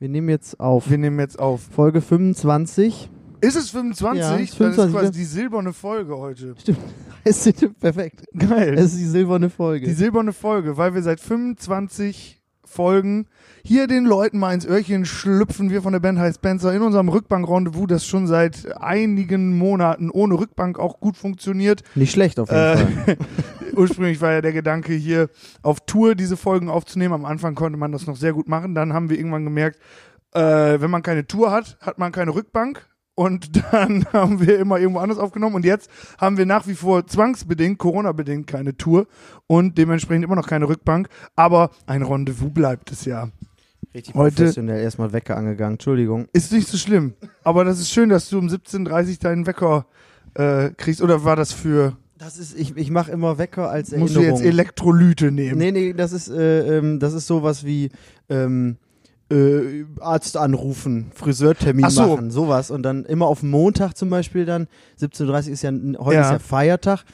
Wir nehmen jetzt auf. Wir nehmen jetzt auf. Folge 25. Ist es 25? Ja, ist Dann 25, ist quasi ja. die silberne Folge heute. Es ist perfekt. Geil. Es ist die silberne Folge. die silberne Folge, weil wir seit 25 Folgen hier den Leuten mal ins Öhrchen schlüpfen. Wir von der Band High Spencer in unserem Rückbank-Rendezvous, das schon seit einigen Monaten ohne Rückbank auch gut funktioniert. Nicht schlecht auf jeden Äh, Fall. Ursprünglich war ja der Gedanke, hier auf Tour diese Folgen aufzunehmen. Am Anfang konnte man das noch sehr gut machen. Dann haben wir irgendwann gemerkt, äh, wenn man keine Tour hat, hat man keine Rückbank. Und dann haben wir immer irgendwo anders aufgenommen. Und jetzt haben wir nach wie vor zwangsbedingt, Corona-bedingt keine Tour und dementsprechend immer noch keine Rückbank. Aber ein Rendezvous bleibt es ja. Richtig heute- professionell erstmal Wecker angegangen. Entschuldigung. Ist nicht so schlimm. Aber das ist schön, dass du um 17.30 Uhr deinen Wecker äh, kriegst. Oder war das für, Das ist, ich, ich mache immer Wecker als musst du Erinnerung. jetzt Elektrolyte nehmen? Nee, nee, das ist, äh, ähm, das ist sowas wie ähm, äh, Arzt anrufen, Friseurtermin Ach so. machen, sowas. Und dann immer auf Montag zum Beispiel dann, 17.30 Uhr ist ja, heute Ja. ist ja Feiertag,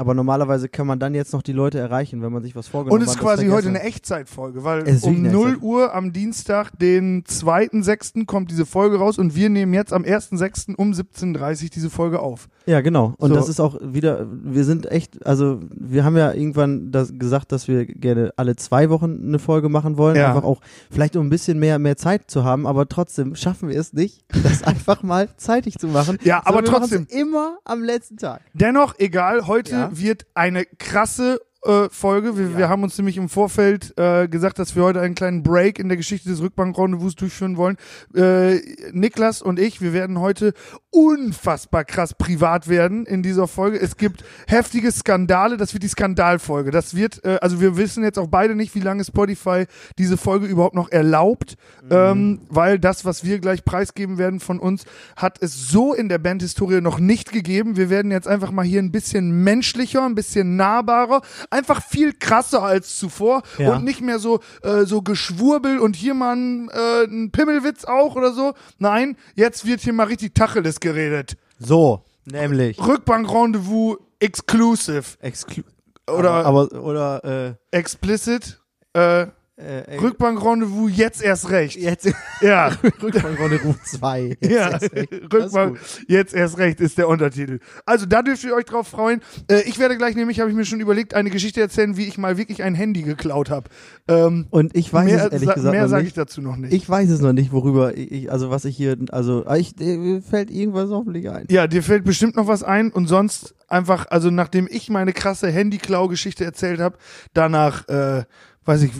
aber normalerweise kann man dann jetzt noch die Leute erreichen, wenn man sich was vorgenommen Und es hat. ist quasi heute eine Echtzeitfolge, weil um wirklich eine 0 Echtzeit. Uhr am Dienstag, den 2.6. kommt diese Folge raus und wir nehmen jetzt am 1.6. um 17.30 Uhr diese Folge auf. hat. Ja, genau. Und So. das ist auch wieder, wir sind echt, also wir haben ja irgendwann das gesagt, dass wir gerne alle zwei Wochen eine Folge machen wollen. Ja. Einfach auch, vielleicht um ein bisschen mehr, mehr Zeit zu haben, aber trotzdem schaffen wir es nicht, das einfach mal zeitig zu machen. Ja, aber trotzdem. immer am letzten Tag. Dennoch, egal, heute Ja. Wird eine krasse äh, Folge. Wir, wir haben uns nämlich im Vorfeld äh, gesagt, dass wir heute einen kleinen Break in der Geschichte des Rückbank-Rendezvous durchführen wollen. Äh, Niklas und ich, wir werden heute unfassbar krass privat werden in dieser Folge. Es gibt heftige Skandale, das wird die Skandalfolge. Das wird, äh, also wir wissen jetzt auch beide nicht, wie lange Spotify diese Folge überhaupt noch erlaubt, ähm, weil das, was wir gleich preisgeben werden von uns, hat es so in der Bandhistorie noch nicht gegeben. Wir werden jetzt einfach mal hier ein bisschen menschlicher, ein bisschen nahbarer, einfach viel krasser als zuvor Ja. und nicht mehr so äh, so Geschwurbel und hier mal ein, äh, ein Pimmelwitz auch oder so. Nein, jetzt wird hier mal richtig Tacheles geredet. So, nämlich. Rückbank-Rendezvous exclusive Exklu oder aber, aber oder äh, explicit. Äh, äh, Rückbank-Rendezvous jetzt erst recht. jetzt Ja. Rückbank-Rendezvous 2. Jetzt Ja, erst Rückbank, jetzt erst recht ist der Untertitel. Also da dürft ihr euch drauf freuen. Äh, ich werde gleich nämlich, habe ich mir schon überlegt, eine Geschichte erzählen, wie ich mal wirklich ein Handy geklaut habe. Ähm, Und ich weiß mehr es ehrlich sa- gesagt mehr sage ich dazu noch nicht. Ich weiß es noch nicht, worüber ich, also was ich hier, also ah, ich, äh, fällt irgendwas hoffentlich ein. ja, dir fällt bestimmt noch was ein und sonst einfach, also nachdem ich meine krasse Handyklau-Geschichte erzählt habe, danach, äh, weiß ich,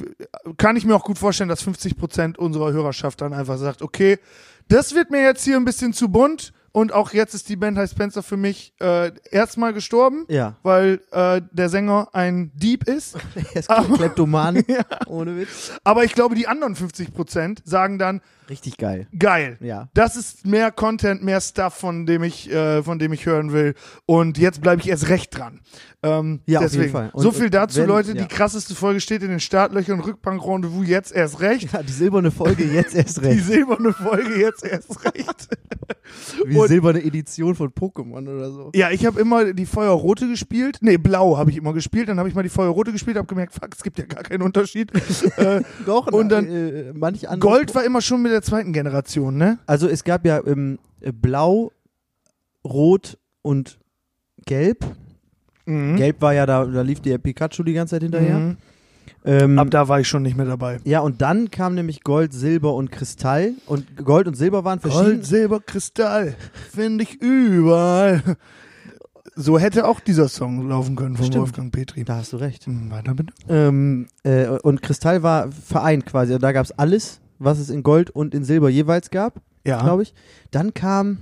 kann ich mir auch gut vorstellen, dass 50 Prozent unserer Hörerschaft dann einfach sagt, okay, das wird mir jetzt hier ein bisschen zu bunt und auch jetzt ist die Band High Spencer für mich äh, erstmal gestorben. Ja. weil äh, der Sänger ein Dieb ist. Er ist Kleptoman. Ohne Witz. Aber ich glaube, die anderen 50% sagen dann, Richtig geil. geil. Ja. Das ist mehr Content, mehr Stuff, von dem ich, äh, von dem ich hören will. Und jetzt bleibe ich erst recht dran. Ähm, Ja, auf deswegen. jeden Fall. Und- so viel dazu, wenn- Leute. ja. Die krasseste Folge steht in den Startlöchern. Rückbank-Rendezvous jetzt erst recht. Ja, die silberne Folge jetzt erst Die recht. silberne Folge jetzt erst recht. Wie und- silberne Edition von Pokémon oder so. Ja, ich habe immer die Feuerrote gespielt. Nee, blau habe ich immer gespielt. Dann habe ich mal die Feuerrote gespielt, habe gemerkt, fuck, es gibt ja gar keinen Unterschied. äh, Doch, Und dann äh, manch andere Gold war immer schon mit der zweiten Generation, ne? Also es gab ja ähm, äh, Blau, Rot und Gelb. Mhm. Gelb war ja da, da lief der Pikachu die ganze Zeit hinterher. Mhm. Ähm, Ab da war ich schon nicht mehr dabei. ja, und dann kam nämlich Gold, Silber und Kristall. Und Gold und Silber waren verschieden. Gold, Silber, Kristall, finde ich überall. So hätte auch dieser Song laufen können von Stimmt. Wolfgang Petri. Da hast du recht. Hm, Weiter bitte. Ähm, äh, und Kristall war vereint quasi. Also da gab es alles, was es in Gold und in Silber jeweils gab, Ja, glaube ich. Dann kam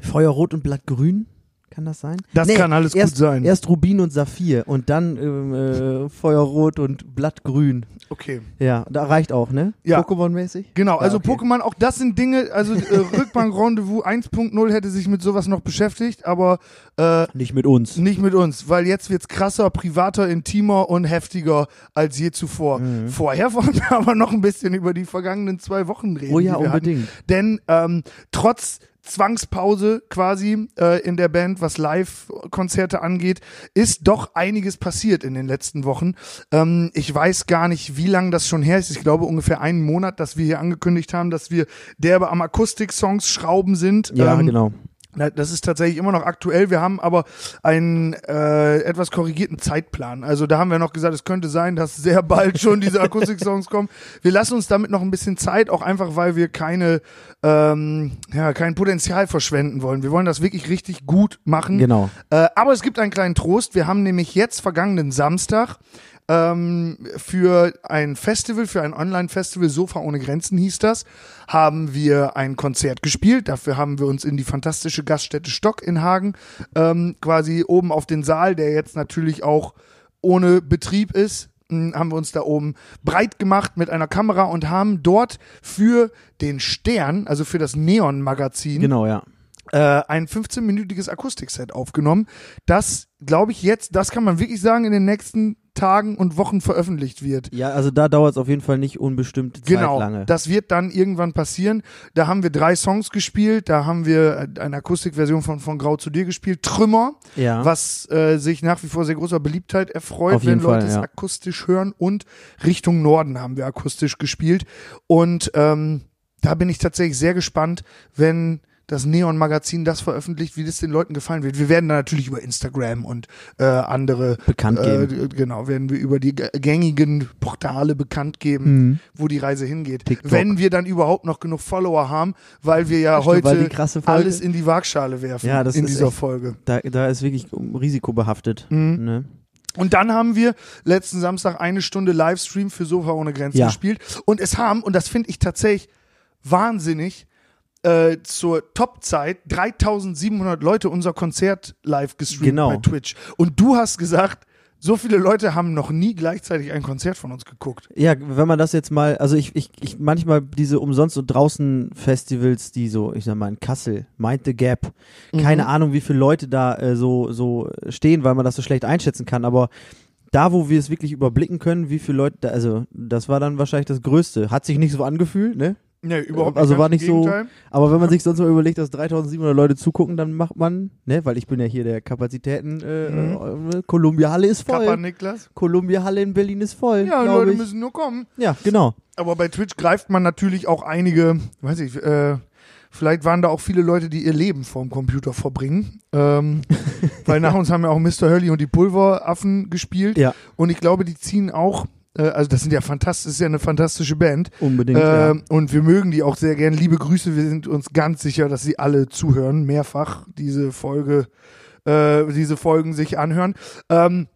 Feuerrot und Blattgrün. Kann das sein? das Nee, kann alles erst, gut sein. Erst Rubin und Saphir und dann ähm, äh, Feuerrot und Blattgrün. Okay. Ja, da reicht auch, ne? Ja. Pokémon-mäßig? Genau, also okay. Pokémon, auch das sind Dinge, also äh, Rückbank Rendezvous 1.0 hätte sich mit sowas noch beschäftigt, aber äh, Nicht mit uns. nicht mit uns, weil jetzt wird's krasser, privater, intimer und heftiger als je zuvor. Mhm. Vorher wollen wir aber noch ein bisschen über die vergangenen zwei Wochen reden. Oh ja, die wir hatten. unbedingt. Denn ähm, trotz Zwangspause quasi äh, in der Band, was Live-Konzerte angeht, ist doch einiges passiert in den letzten Wochen. Ähm, ich weiß gar nicht, wie lange das schon her ist. Ich glaube ungefähr einen Monat, dass wir hier angekündigt haben, dass wir derbe am Akustik-Songs schrauben sind. Ja, ähm, genau. Das ist tatsächlich immer noch aktuell. Wir haben aber einen äh, etwas korrigierten Zeitplan. Also da haben wir noch gesagt, es könnte sein, dass sehr bald schon diese Akustik-Songs kommen. Wir lassen uns damit noch ein bisschen Zeit, auch einfach, weil wir keine, ähm, ja, kein Potenzial verschwenden wollen. Wir wollen das wirklich richtig gut machen. Genau. Äh, aber es gibt einen kleinen Trost. Wir haben nämlich jetzt vergangenen Samstag ähm, für ein Festival, für ein Online-Festival, Sofa ohne Grenzen hieß das, haben wir ein Konzert gespielt. Dafür haben wir uns in die fantastische Gaststätte Stock in Hagen ähm, quasi oben auf den Saal, der jetzt natürlich auch ohne Betrieb ist, mh, haben wir uns da oben breit gemacht mit einer Kamera und haben dort für den Stern, also für das Neon-Magazin, Genau, ja. äh, ein 15-minütiges Akustikset aufgenommen, das, glaube ich, jetzt, das kann man wirklich sagen, in den nächsten Tagen und Wochen veröffentlicht wird. Ja, also da dauert es auf jeden Fall nicht unbestimmt Genau, lange. das wird dann irgendwann passieren. Da haben wir drei Songs gespielt, da haben wir eine Akustikversion von Von Grau zu dir gespielt, Trümmer, ja. was äh, sich nach wie vor sehr großer Beliebtheit erfreut, wenn jeden Leute Fall, es ja. akustisch hören und Richtung Norden haben wir akustisch gespielt und ähm, da bin ich tatsächlich sehr gespannt, wenn das Neon-Magazin das veröffentlicht, wie das den Leuten gefallen wird. Wir werden da natürlich über Instagram und äh, andere Bekannt äh, geben. genau, werden wir über die gängigen Portale bekannt geben, Mhm. wo die Reise hingeht. TikTok. Wenn wir dann überhaupt noch genug Follower haben, weil wir ja stimmt, heute alles in die Waagschale werfen Ja, das in dieser echt- Folge. Da, da ist wirklich risikobehaftet. Mhm. Ne? Und dann haben wir letzten Samstag eine Stunde Livestream für Sofa ohne Grenzen Ja. gespielt. Und es haben, und das finde ich tatsächlich wahnsinnig, äh, zur Topzeit 3700 Leute unser Konzert live gestreamt Genau. bei Twitch. Und du hast gesagt, so viele Leute haben noch nie gleichzeitig ein Konzert von uns geguckt. Ja, wenn man das jetzt mal, also ich, ich, ich manchmal diese umsonst und draußen Festivals, die so, ich sag mal in Kassel, Mind the Gap, keine Mhm. Ahnung, wie viele Leute da äh, so, so stehen, weil man das so schlecht einschätzen kann, aber da, wo wir es wirklich überblicken können, wie viele Leute, da, also das war dann wahrscheinlich das Größte. Hat sich nicht so angefühlt, ne? Nee, überhaupt Also ganz war nicht so-. Aber wenn man sich sonst mal überlegt, dass 3700 Leute zugucken, dann macht man, ne, weil ich bin ja hier der Kapazitäten, äh, Mhm. äh, Columbia Halle ist Kappa voll. Niklas. Columbia Halle in Berlin ist voll. Ja, Leute ich. müssen nur kommen. Ja, genau. Aber bei Twitch greift man natürlich auch einige, weiß ich, äh, vielleicht waren da auch viele Leute, die ihr Leben vorm Computer verbringen. Ähm, weil nach uns haben ja auch Mr. Hurley und die Pulveraffen gespielt. Ja. Und ich glaube, die ziehen auch, äh, also das sind ja fantastisch, ist ja eine fantastische Band. Unbedingt. ja. Ähm, Und wir mögen die auch sehr gern. Liebe Grüße, wir sind uns ganz sicher, dass sie alle zuhören, mehrfach diese Folge, äh, diese Folgen sich anhören. Ähm,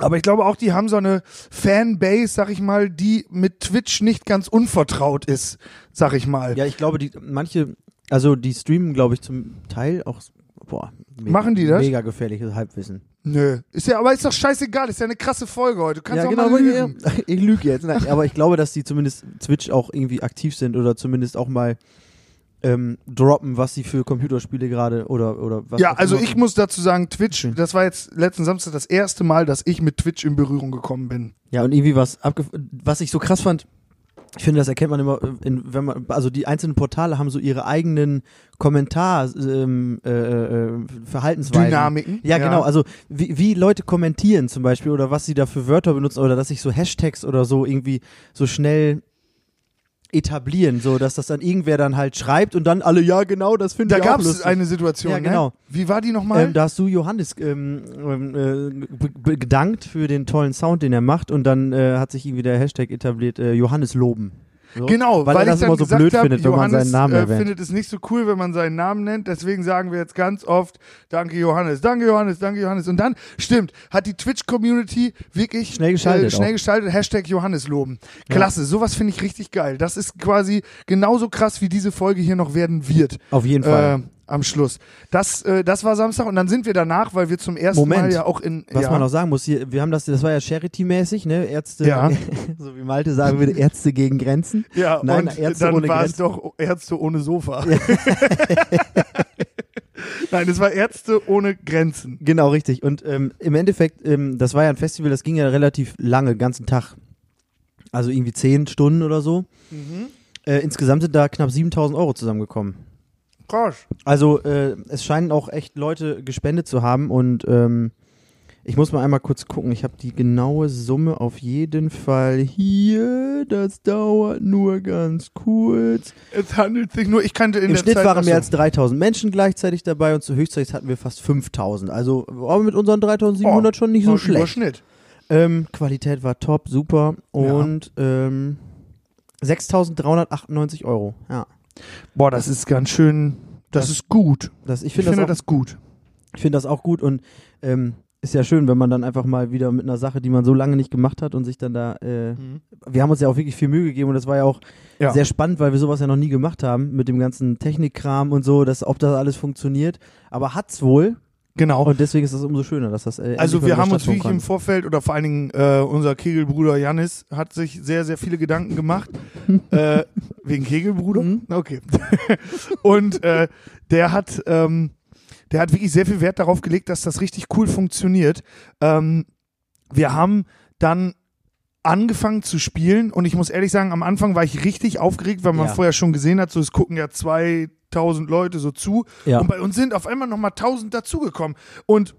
aber ich glaube auch, die haben so eine Fanbase, sag ich mal, die mit Twitch nicht ganz unvertraut ist, sag ich mal. Ja, ich glaube, die manche, also die streamen, glaube ich, zum Teil auch, boah, mega, Machen die das? Mega gefährliches Halbwissen. Nö. Ist ja, aber ist doch scheißegal, ist ja eine krasse Folge heute. Du kannst ja, auch genau, mal lügen. ja, ich lüge jetzt. Nein, aber ich glaube, dass die zumindest Twitch auch irgendwie aktiv sind oder zumindest auch mal ähm, droppen, was sie für Computerspiele gerade oder oder was. Ja, also ich muss dazu sagen, Twitch, das war jetzt letzten Samstag das erste Mal, dass ich mit Twitch in Berührung gekommen bin. Ja, und irgendwie was was ich so krass fand, ich finde, das erkennt man immer, in, wenn man, also die einzelnen Portale haben so ihre eigenen Kommentar, ähm, äh, äh, Verhaltensweisen. Dynamiken. Ja, genau. Also wie, wie Leute kommentieren zum Beispiel oder was sie da für Wörter benutzen oder dass sich so Hashtags oder so irgendwie so schnell etablieren, so dass das dann irgendwer dann halt schreibt und dann alle, ja genau, das finde Da ich auch gab es lustig. eine Situation, Ja, genau. ne? Wie war die nochmal? Ähm, da hast du Johannes ähm, ähm, äh, gedankt für den tollen Sound, den er macht und dann äh, hat sich irgendwie der Hashtag etabliert, äh, Johannes loben. So. Genau, weil, weil, das ich dann immer so blöd hab, findet, wenn man Johannes, seinen Namen äh, erwähnt. findet es nicht so cool, wenn man seinen Namen nennt. Deswegen sagen wir jetzt ganz oft, danke Johannes, danke Johannes, danke Johannes. Und dann, stimmt, hat die Twitch-Community wirklich Schnell geschaltet äh, schnell auch. Hashtag Johannes loben. Klasse, sowas finde ich richtig geil. Das ist quasi genauso krass, wie diese Folge hier noch werden wird. Auf jeden Fall. Äh, am Schluss. Das, äh, das war Samstag und dann sind wir danach, weil wir zum ersten Moment. Mal ja auch in. Was ja, man noch sagen muss, hier, wir haben das, das war ja Charity-mäßig, ne? Ärzte, Ja. so wie Malte sagen würde, Ärzte gegen Grenzen. Ja, Nein, und Ärzte dann war es doch Ärzte ohne Sofa. Nein, es war Ärzte ohne Grenzen. Genau, richtig. Und ähm, im Endeffekt, ähm, das war ja ein Festival, das ging ja relativ lange, ganzen Tag. Also irgendwie zehn Stunden oder so. Mhm. Äh, insgesamt sind da knapp 7000 Euro zusammengekommen. Krass. Also äh, es scheinen auch echt Leute gespendet zu haben und ähm, ich muss mal einmal kurz gucken. Ich habe die genaue Summe auf jeden Fall hier. Das dauert nur ganz kurz. Es handelt sich nur, ich kannte in Im der Schnitt Zeit waren mehr als 3000 Menschen gleichzeitig dabei und zur Höchstzeit hatten wir fast 5000. Also aber mit unseren 3700 schon nicht so Oh, schlecht. Überschnitt. Ähm, Qualität war top, super. Und ähm, 6.398 Euro. Ja. Boah, das ist ganz schön, das, Das- ist gut. Das, ich Ich finde finde das, das gut. auch- ich find das auch gut und ähm, ist ja schön, wenn man dann einfach mal wieder mit einer Sache, die man so lange nicht gemacht hat und sich dann da. Äh, wir haben uns ja auch wirklich viel Mühe gegeben und das war ja auch Ja. sehr spannend, weil wir sowas ja noch nie gemacht haben mit dem ganzen Technikkram und so, dass, ob das alles funktioniert. Aber hat's wohl Genau. und deswegen ist es umso schöner, dass das. Äh, Also wir haben uns wirklich im. Vorfeld oder vor allen Dingen äh, unser Kegelbruder Janis hat sich sehr, sehr viele Gedanken gemacht. äh, wegen Kegelbruder? Mhm. Okay. Und äh, der hat, ähm, der hat wirklich sehr viel Wert darauf gelegt, dass das richtig cool funktioniert. Ähm, wir haben dann angefangen zu spielen und ich muss ehrlich sagen, am Anfang war ich richtig aufgeregt, weil man Ja. vorher schon gesehen hat, so es gucken ja 2000 Leute so zu Ja. und bei uns sind auf einmal nochmal 1000 dazugekommen und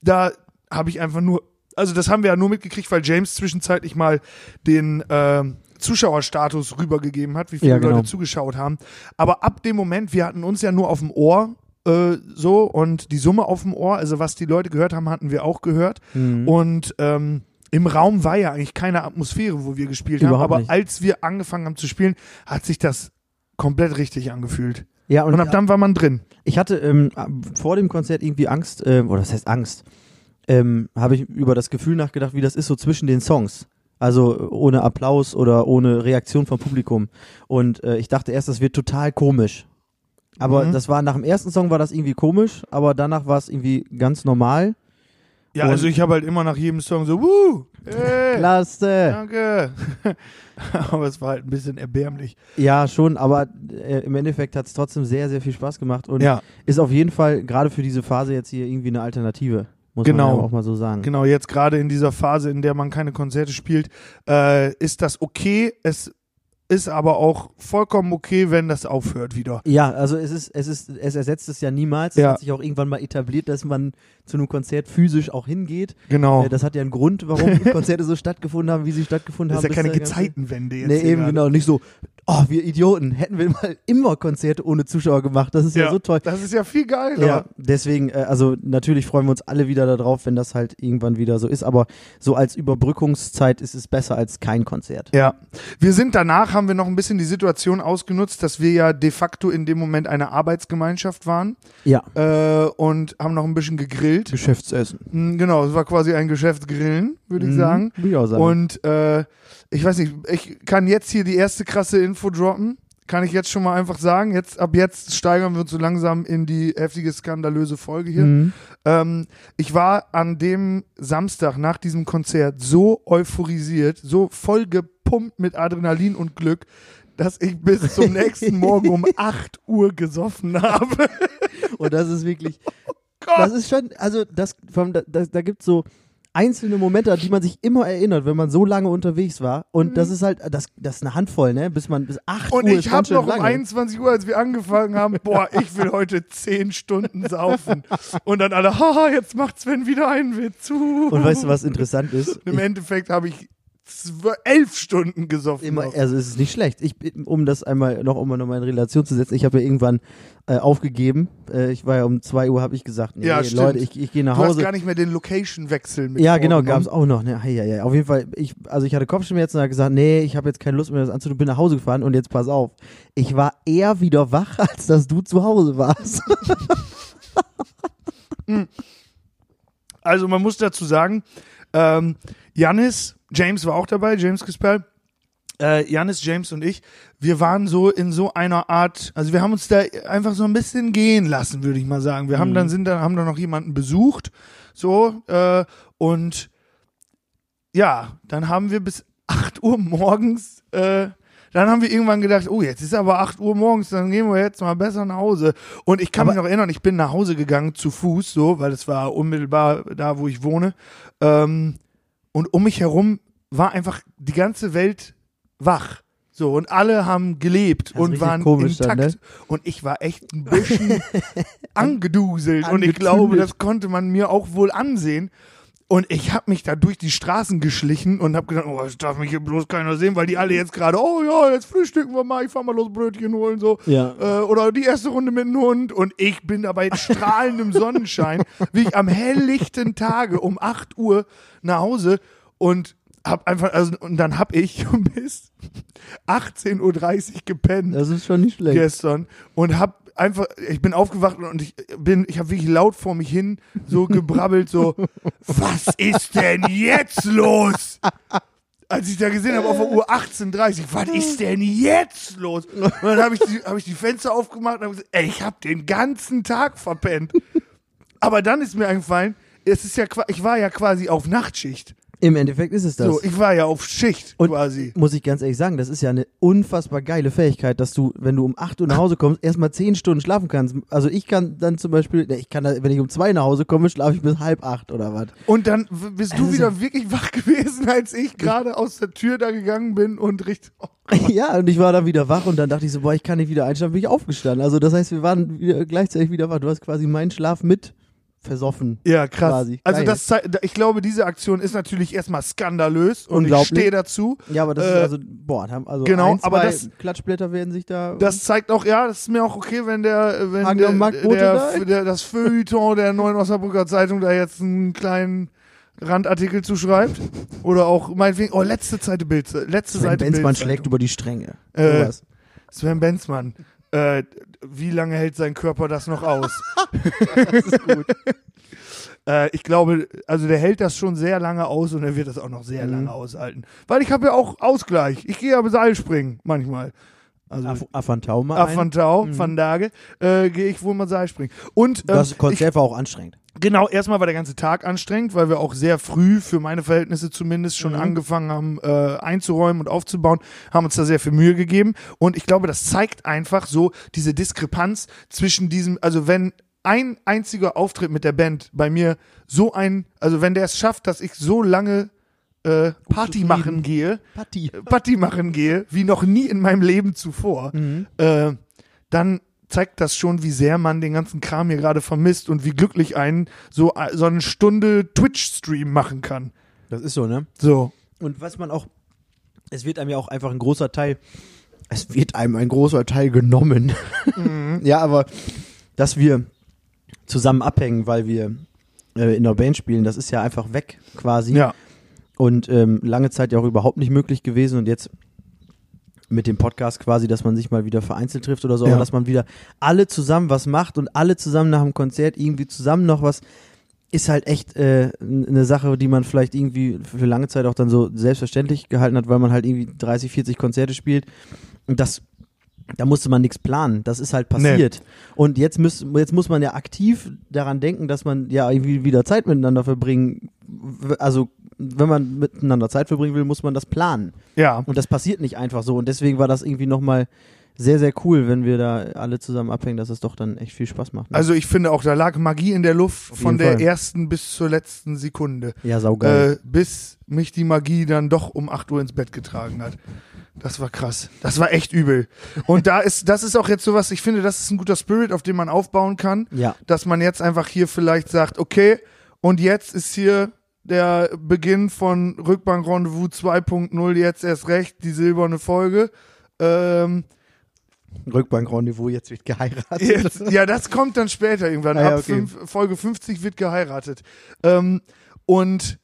da habe ich einfach nur, also das haben wir ja nur mitgekriegt, weil James zwischenzeitlich mal den ähm, Zuschauerstatus rübergegeben hat, wie viele Ja, genau. Leute zugeschaut haben. Aber ab dem Moment, wir hatten uns ja nur auf dem Ohr äh, so und die Summe auf dem Ohr, also was die Leute gehört haben, hatten wir auch gehört. Mhm. Und ähm, im Raum war ja eigentlich keine Atmosphäre, wo wir gespielt Überhaupt haben. Aber nicht. als wir angefangen haben zu spielen, hat sich das komplett richtig angefühlt. Ja, Und, ab dann war man drin. Ich hatte ähm, vor dem Konzert irgendwie Angst, ähm, oder das heißt Angst, ähm, habe ich über das Gefühl nachgedacht, wie das ist so zwischen den Songs. Also ohne Applaus oder ohne Reaktion vom Publikum. Und äh, ich dachte erst, das wird total komisch. Aber Mhm. das war nach dem ersten Song war das irgendwie komisch, aber danach war es irgendwie ganz normal. Ja, Und- also ich habe halt immer nach jedem Song so, wuh, hey, Klasse. danke. Aber es war halt ein bisschen erbärmlich. Ja, schon, aber äh, im Endeffekt hat es trotzdem sehr, sehr viel Spaß gemacht und Ja, ist auf jeden Fall gerade für diese Phase jetzt hier irgendwie eine Alternative. Muss Genau. man auch mal so sagen. genau, jetzt gerade in dieser Phase, in der man keine Konzerte spielt, äh, ist das okay. Es ist aber auch vollkommen okay, wenn das aufhört wieder. Ja, also es ist, es ist, es ersetzt es ja niemals. Es Ja. hat sich auch irgendwann mal etabliert, dass man zu einem Konzert physisch auch hingeht. Genau. Äh, das hat ja einen Grund, warum Konzerte so stattgefunden haben, wie sie stattgefunden das ist haben. ja keine bis der ganze- Gezeitenwende jetzt. Nee, eben gerade. genau. Nicht so, oh, wir Idioten, hätten wir mal immer Konzerte ohne Zuschauer gemacht. Das ist ja, Ja, so toll. Das ist ja viel geiler. Ja, deswegen, äh, also natürlich freuen wir uns alle wieder darauf, wenn das halt irgendwann wieder so ist. Aber so als Überbrückungszeit ist es besser als kein Konzert. Ja, wir sind danach, haben wir noch ein bisschen die Situation ausgenutzt, dass wir ja de facto in dem Moment eine Arbeitsgemeinschaft waren Ja. äh, und haben noch ein bisschen gegrillt. Geschäftsessen. Mm, Genau, es war quasi ein Geschäftsgrillen, würde ich sagen. Würde ich auch sagen. Und äh, ich weiß nicht, ich kann jetzt hier die erste krasse Info droppen. Kann ich jetzt schon mal einfach sagen. Jetzt, ab jetzt steigern wir uns so langsam in die heftige, skandalöse Folge hier. Mhm. Ähm, ich war an dem Samstag nach diesem Konzert so euphorisiert, so voll gepumpt mit Adrenalin und Glück, dass ich bis zum nächsten Morgen um 8 Uhr gesoffen habe. Und das ist wirklich, Gott. das ist schon, also das, vom, da, da, da gibt es so einzelne Momente, an die man sich immer erinnert, wenn man so lange unterwegs war. Und das ist halt, das, das ist eine Handvoll, ne? Bis man bis 8 Und Uhr ist ich habe noch um lange. 21 Uhr, als wir angefangen haben, boah, ich will heute 10 Stunden saufen. Und dann alle, haha, jetzt macht Sven wieder einen Witz zu. Und weißt du, was interessant ist? Im Ich, Endeffekt habe ich elf Stunden gesoffen. immer, noch. also es ist nicht schlecht. Ich, um das einmal noch, um mal noch mal in Relation zu setzen, ich habe ja irgendwann äh, aufgegeben. Äh, ich war ja um 2 Uhr, habe ich gesagt, nee, Ja. Leute, ich, ich gehe nach du hast Hause. gar nicht mehr den Location-Wechsel mit Ja, genau, gab vorgenommen. es auch noch. Ne? Ja, ja, auf jeden Fall, ich, also ich hatte Kopfschmerzen und habe gesagt, nee, ich habe jetzt keine Lust mehr, das anzutun, bin nach Hause gefahren und jetzt pass auf. Ich war eher wieder wach, als dass du zu Hause warst. Also man muss dazu sagen, ähm, Janis, James war auch dabei, James Gispel. Äh, Janis, James und ich, wir waren so in so einer Art, also wir haben uns da einfach so ein bisschen gehen lassen, würde ich mal sagen. Wir haben Mhm. dann sind dann haben dann noch jemanden besucht, so äh, und ja, dann haben wir bis 8 Uhr morgens, äh, dann haben wir irgendwann gedacht, oh, jetzt ist aber 8 Uhr morgens, dann gehen wir jetzt mal besser nach Hause. Und ich kann Aber- mich noch erinnern, ich bin nach Hause gegangen zu Fuß, so, weil es war unmittelbar da, wo ich wohne. Ähm, und um mich herum war einfach die ganze Welt wach. So, und alle haben gelebt ist und waren intakt. dann, ne? Und ich war echt ein bisschen angeduselt. Und ich glaube, das konnte man mir auch wohl ansehen. Und ich habe mich da durch die Straßen geschlichen und habe gedacht, oh, das darf mich hier bloß keiner sehen, weil die alle jetzt gerade, oh ja, jetzt frühstücken wir mal, ich fahr mal los Brötchen holen, so. Ja. Äh, oder die erste Runde mit dem Hund. Und ich bin dabei strahlendem Sonnenschein, wie ich am helllichten Tage um 8 Uhr nach Hause und hab einfach, also, und dann hab ich bis 18.30 Uhr gepennt Das ist schon nicht schlecht. gestern und hab einfach, ich bin aufgewacht und ich bin, ich habe wirklich laut vor mich hin so gebrabbelt, so, was ist denn jetzt los? Als ich da gesehen habe auf der Uhr 18.30 was ist denn jetzt los? Und dann habe ich, die- hab ich die Fenster aufgemacht und habe gesagt, ey, ich habe den ganzen Tag verpennt. Aber dann ist mir eingefallen, es ist ja, ich war ja quasi auf Nachtschicht. Im Endeffekt ist es das. So, ich war ja auf Schicht Und quasi. muss ich ganz ehrlich sagen, das ist ja eine unfassbar geile Fähigkeit, dass du, wenn du um 8 Uhr nach Hause kommst, erstmal 10 Stunden schlafen kannst. Also ich kann dann zum Beispiel, ne, ich kann, da, wenn ich um 2 nach Hause komme, schlafe ich bis halb 8 oder was. Und dann bist du Also- wieder wirklich wach gewesen, als ich gerade aus der Tür da gegangen bin und richtig. Oh, Ja, und ich war dann wieder wach und dann dachte ich so, boah, ich kann nicht wieder einschlafen, bin ich aufgestanden. Also das heißt, wir waren wieder, gleichzeitig wieder wach. Du hast quasi meinen Schlaf mit versoffen. ja, krass. Quasi. Also Geil. das ich glaube, diese Aktion ist natürlich erstmal skandalös und ich stehe dazu. Ja, aber das Äh, ist also, boah, also genau, ein, aber das- Klatschblätter werden sich da. Das zeigt auch, ja, das ist mir auch okay, wenn der, wenn Hagen der, der, der, das Feuilleton der Neuen Osnabrücker Zeitung da jetzt einen kleinen Randartikel zuschreibt. Oder auch meinetwegen, oh, letzte Seite Bild, letzte Sven Seite Benzmann Bild-Zeitung. schlägt über die Stränge. Äh. Sven Benzmann, äh, wie lange hält sein Körper das noch aus? Das ist gut. äh, ich glaube, also der hält das schon sehr lange aus und er wird das auch noch sehr Mhm. lange aushalten. Weil ich habe ja auch Ausgleich. Ich gehe ja Seilspringen manchmal. Also Af Afantau mal Af ein. van Tau, Mhm. van Dage, äh, gehe ich wohl mal Seilspringen. Und ähm, Das ich, Konzert war auch anstrengend. Genau, erstmal war der ganze Tag anstrengend, weil wir auch sehr früh, für meine Verhältnisse zumindest, schon Mhm. angefangen haben äh, einzuräumen und aufzubauen, haben uns da sehr viel Mühe gegeben. Und ich glaube, das zeigt einfach so diese Diskrepanz zwischen diesem, also wenn ein einziger Auftritt mit der Band bei mir so ein, also wenn der es schafft, dass ich so lange äh, Party machen gehe, Patti. Party machen gehe, wie noch nie in meinem Leben zuvor, Mhm. äh, dann zeigt das schon, wie sehr man den ganzen Kram hier gerade vermisst und wie glücklich einen so, äh, so eine Stunde Twitch-Stream machen kann. Das ist so, ne? So. Und was man auch, es wird einem ja auch einfach ein großer Teil, es wird einem ein großer Teil genommen. Mhm. ja, aber dass wir zusammen abhängen, weil wir äh, in der Band spielen, das ist ja einfach weg quasi. Ja. Und ähm, lange Zeit ja auch überhaupt nicht möglich gewesen und jetzt mit dem Podcast quasi, dass man sich mal wieder vereinzelt trifft oder so, Ja. aber dass man wieder alle zusammen was macht und alle zusammen nach dem Konzert irgendwie zusammen noch was, ist halt echt äh, eine Sache, die man vielleicht irgendwie für lange Zeit auch dann so selbstverständlich gehalten hat, weil man halt irgendwie 30, 40 Konzerte spielt und das da musste man nichts planen. Das ist halt passiert. Und jetzt, müß, jetzt muss man ja aktiv daran denken, dass man ja irgendwie wieder Zeit miteinander verbringen. Also, wenn man miteinander Zeit verbringen will, muss man das planen. Ja. Und das passiert nicht einfach so. Und deswegen war das irgendwie nochmal sehr, sehr cool, wenn wir da alle zusammen abhängen, dass es doch dann echt viel Spaß macht. Ne? Also ich finde auch, da lag Magie in der Luft Auf von der Fall. ersten bis zur letzten Sekunde. ja, saugeil. Äh, bis mich die Magie dann doch um 8 Uhr ins Bett getragen hat. Das war krass. Das war echt übel. Und da ist, das ist auch jetzt sowas, ich finde, das ist ein guter Spirit, auf den man aufbauen kann. ja. dass man jetzt einfach hier vielleicht sagt, okay, und jetzt ist hier der Beginn von Rückbank Rendezvous 2.0, jetzt erst recht, die silberne Folge. Ähm, Rückbank-Rendezvous, jetzt wird geheiratet. jetzt, ja, das kommt dann später irgendwann. Ah, ja, Ab okay. fünf, Folge 50 wird geheiratet. Ähm, und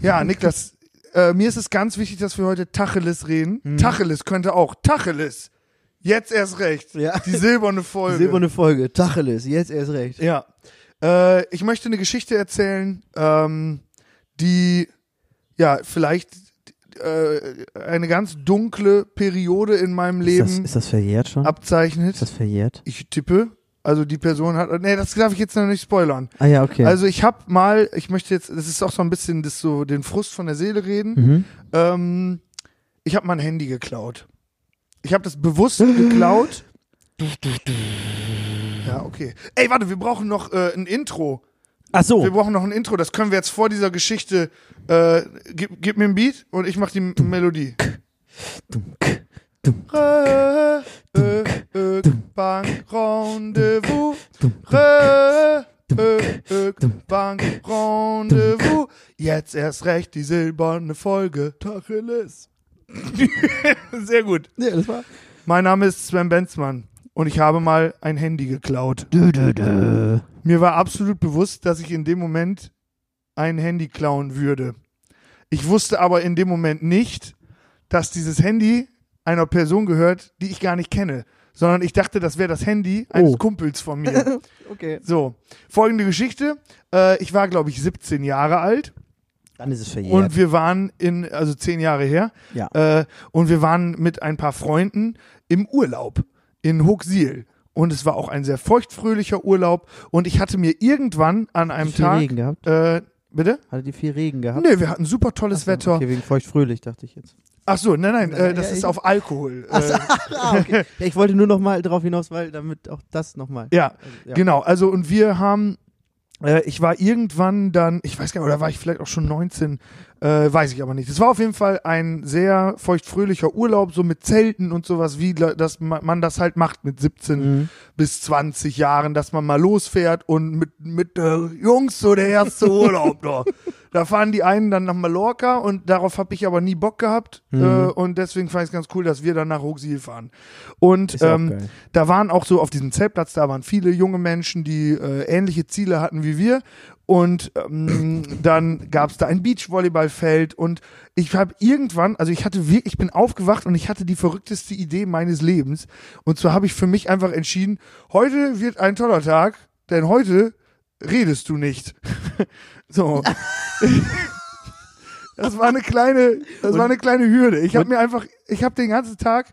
ja, Niklas, äh, mir ist es ganz wichtig, dass wir heute Tacheles reden. Mhm. Tacheles könnte auch. Tacheles. Jetzt erst recht. Ja. Die silberne Folge. Silberne Folge, Tacheles, jetzt erst recht. Ja. Äh, ich möchte eine Geschichte erzählen, ähm, die ja vielleicht äh, eine ganz dunkle Periode in meinem Ist das, Leben ist das verjährt schon? abzeichnet. Ist das verjährt? Ich tippe. Also die Person hat. Nee, das darf ich jetzt noch nicht spoilern. Ah ja, okay. Also ich habe mal, ich möchte jetzt, das ist auch so ein bisschen das so den Frust von der Seele reden. mhm. Ähm, ich habe mein Handy geklaut. Ich habe das bewusst geklaut. Ja, okay. Ey, warte, wir brauchen noch äh, ein Intro. Ach so. Wir brauchen noch ein Intro. Das können wir jetzt vor dieser Geschichte. Äh, gib, gib mir ein Beat und ich mach die M- Melodie. Dunk, Re, Rendezvous. Re, Bank Rendezvous. Jetzt erst recht die silberne Folge. Tacheles. Sehr gut. Ja, das war. Mein Name ist Sven Benzmann und ich habe mal ein Handy geklaut. Dö, dö, dö. Mir war absolut bewusst, dass ich in dem Moment ein Handy klauen würde. Ich wusste aber in dem Moment nicht, dass dieses Handy einer Person gehört, die ich gar nicht kenne, sondern ich dachte, das wäre das Handy eines Oh. Kumpels von mir. Okay. so, folgende Geschichte. Äh, ich war, glaube ich, 17 Jahre alt Dann ist es verjährt. und wir waren in, also 10 Jahre her, ja. äh, und wir waren mit ein paar Freunden im Urlaub in Hochsiel. Und es war auch ein sehr feuchtfröhlicher Urlaub. Und ich hatte mir irgendwann an einem viel Tag. Regen gehabt? Äh, bitte? Hattet ihr viel Regen gehabt? Nee, wir hatten super tolles so, Wetter. Okay, wegen feucht-fröhlich, dachte ich jetzt. Ach so, nein, nein, äh, das ja, ist auf Alkohol. Ach so, Äh, ah, okay. ja, ich wollte nur noch mal drauf hinaus, weil damit auch das nochmal. ja, Also, ja. genau. Also, und wir haben, äh, ich war irgendwann dann, ich weiß gar nicht, oder war ich vielleicht auch schon 19, äh, weiß ich aber nicht. Es war auf jeden Fall ein sehr feuchtfröhlicher Urlaub, so mit Zelten und sowas, wie dass ma- man das halt macht mit 17 Mhm. bis 20 Jahren, dass man mal losfährt und mit, mit äh, Jungs so der erste Urlaub da. Da fahren die einen dann nach Mallorca und darauf habe ich aber nie Bock gehabt. Mhm. Äh, und deswegen fand ich es ganz cool, dass wir dann nach Hochsiel fahren. Und ähm, da waren auch so auf diesem Zeltplatz, da waren viele junge Menschen, die äh, ähnliche Ziele hatten wie wir. Und ähm, dann gab es da ein Beachvolleyballfeld und ich habe irgendwann, also ich hatte wirklich, ich bin aufgewacht und ich hatte die verrückteste Idee meines Lebens. Und zwar habe ich für mich einfach entschieden, heute wird ein toller Tag, denn heute redest du nicht. so. das war eine kleine, das war eine kleine Hürde. Ich habe mir einfach, ich habe den ganzen Tag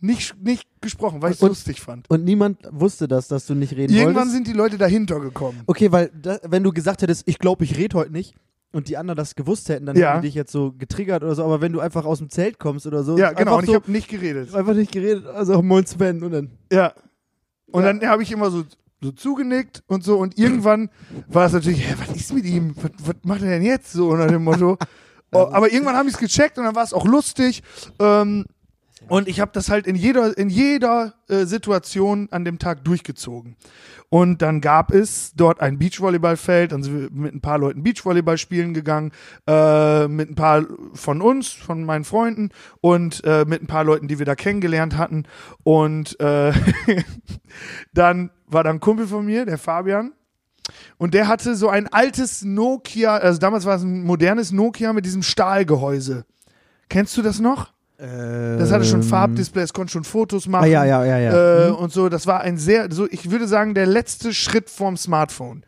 nicht, nicht gesprochen, weil ich es lustig fand. Und niemand wusste das, dass du nicht reden Irgendwann wolltest? sind die Leute dahinter gekommen. Okay, weil da, wenn du gesagt hättest, ich glaube, ich rede heute nicht und die anderen das gewusst hätten, dann Ja. hätten die dich jetzt so getriggert oder so. Aber wenn du einfach aus dem Zelt kommst oder so, Ja, genau. Und ich so, habe nicht geredet. einfach nicht geredet, also moin Sven und dann. Ja. Und Ja. dann habe ich immer so, so zugenickt und so. Und irgendwann war es natürlich, hä, was ist mit ihm? Was, was macht er denn jetzt? So unter dem Motto. oh, aber irgendwann habe ich es gecheckt und dann war es auch lustig. Ähm, und ich habe das halt in jeder, in jeder äh, Situation an dem Tag durchgezogen. Und dann gab es dort ein Beachvolleyballfeld, dann sind wir mit ein paar Leuten Beachvolleyball spielen gegangen, äh, mit ein paar von uns, von meinen Freunden und äh, mit ein paar Leuten, die wir da kennengelernt hatten. Und äh, dann war da ein Kumpel von mir, der Fabian, und der hatte so ein altes Nokia, also damals war es ein modernes Nokia mit diesem Stahlgehäuse. Kennst du das noch? Das hatte schon Farbdisplays, konnte schon Fotos machen. Ähm. Ah, ja, ja, ja, ja. Äh, Mhm. Und so, das war ein sehr, so ich würde sagen, der letzte Schritt vorm Smartphone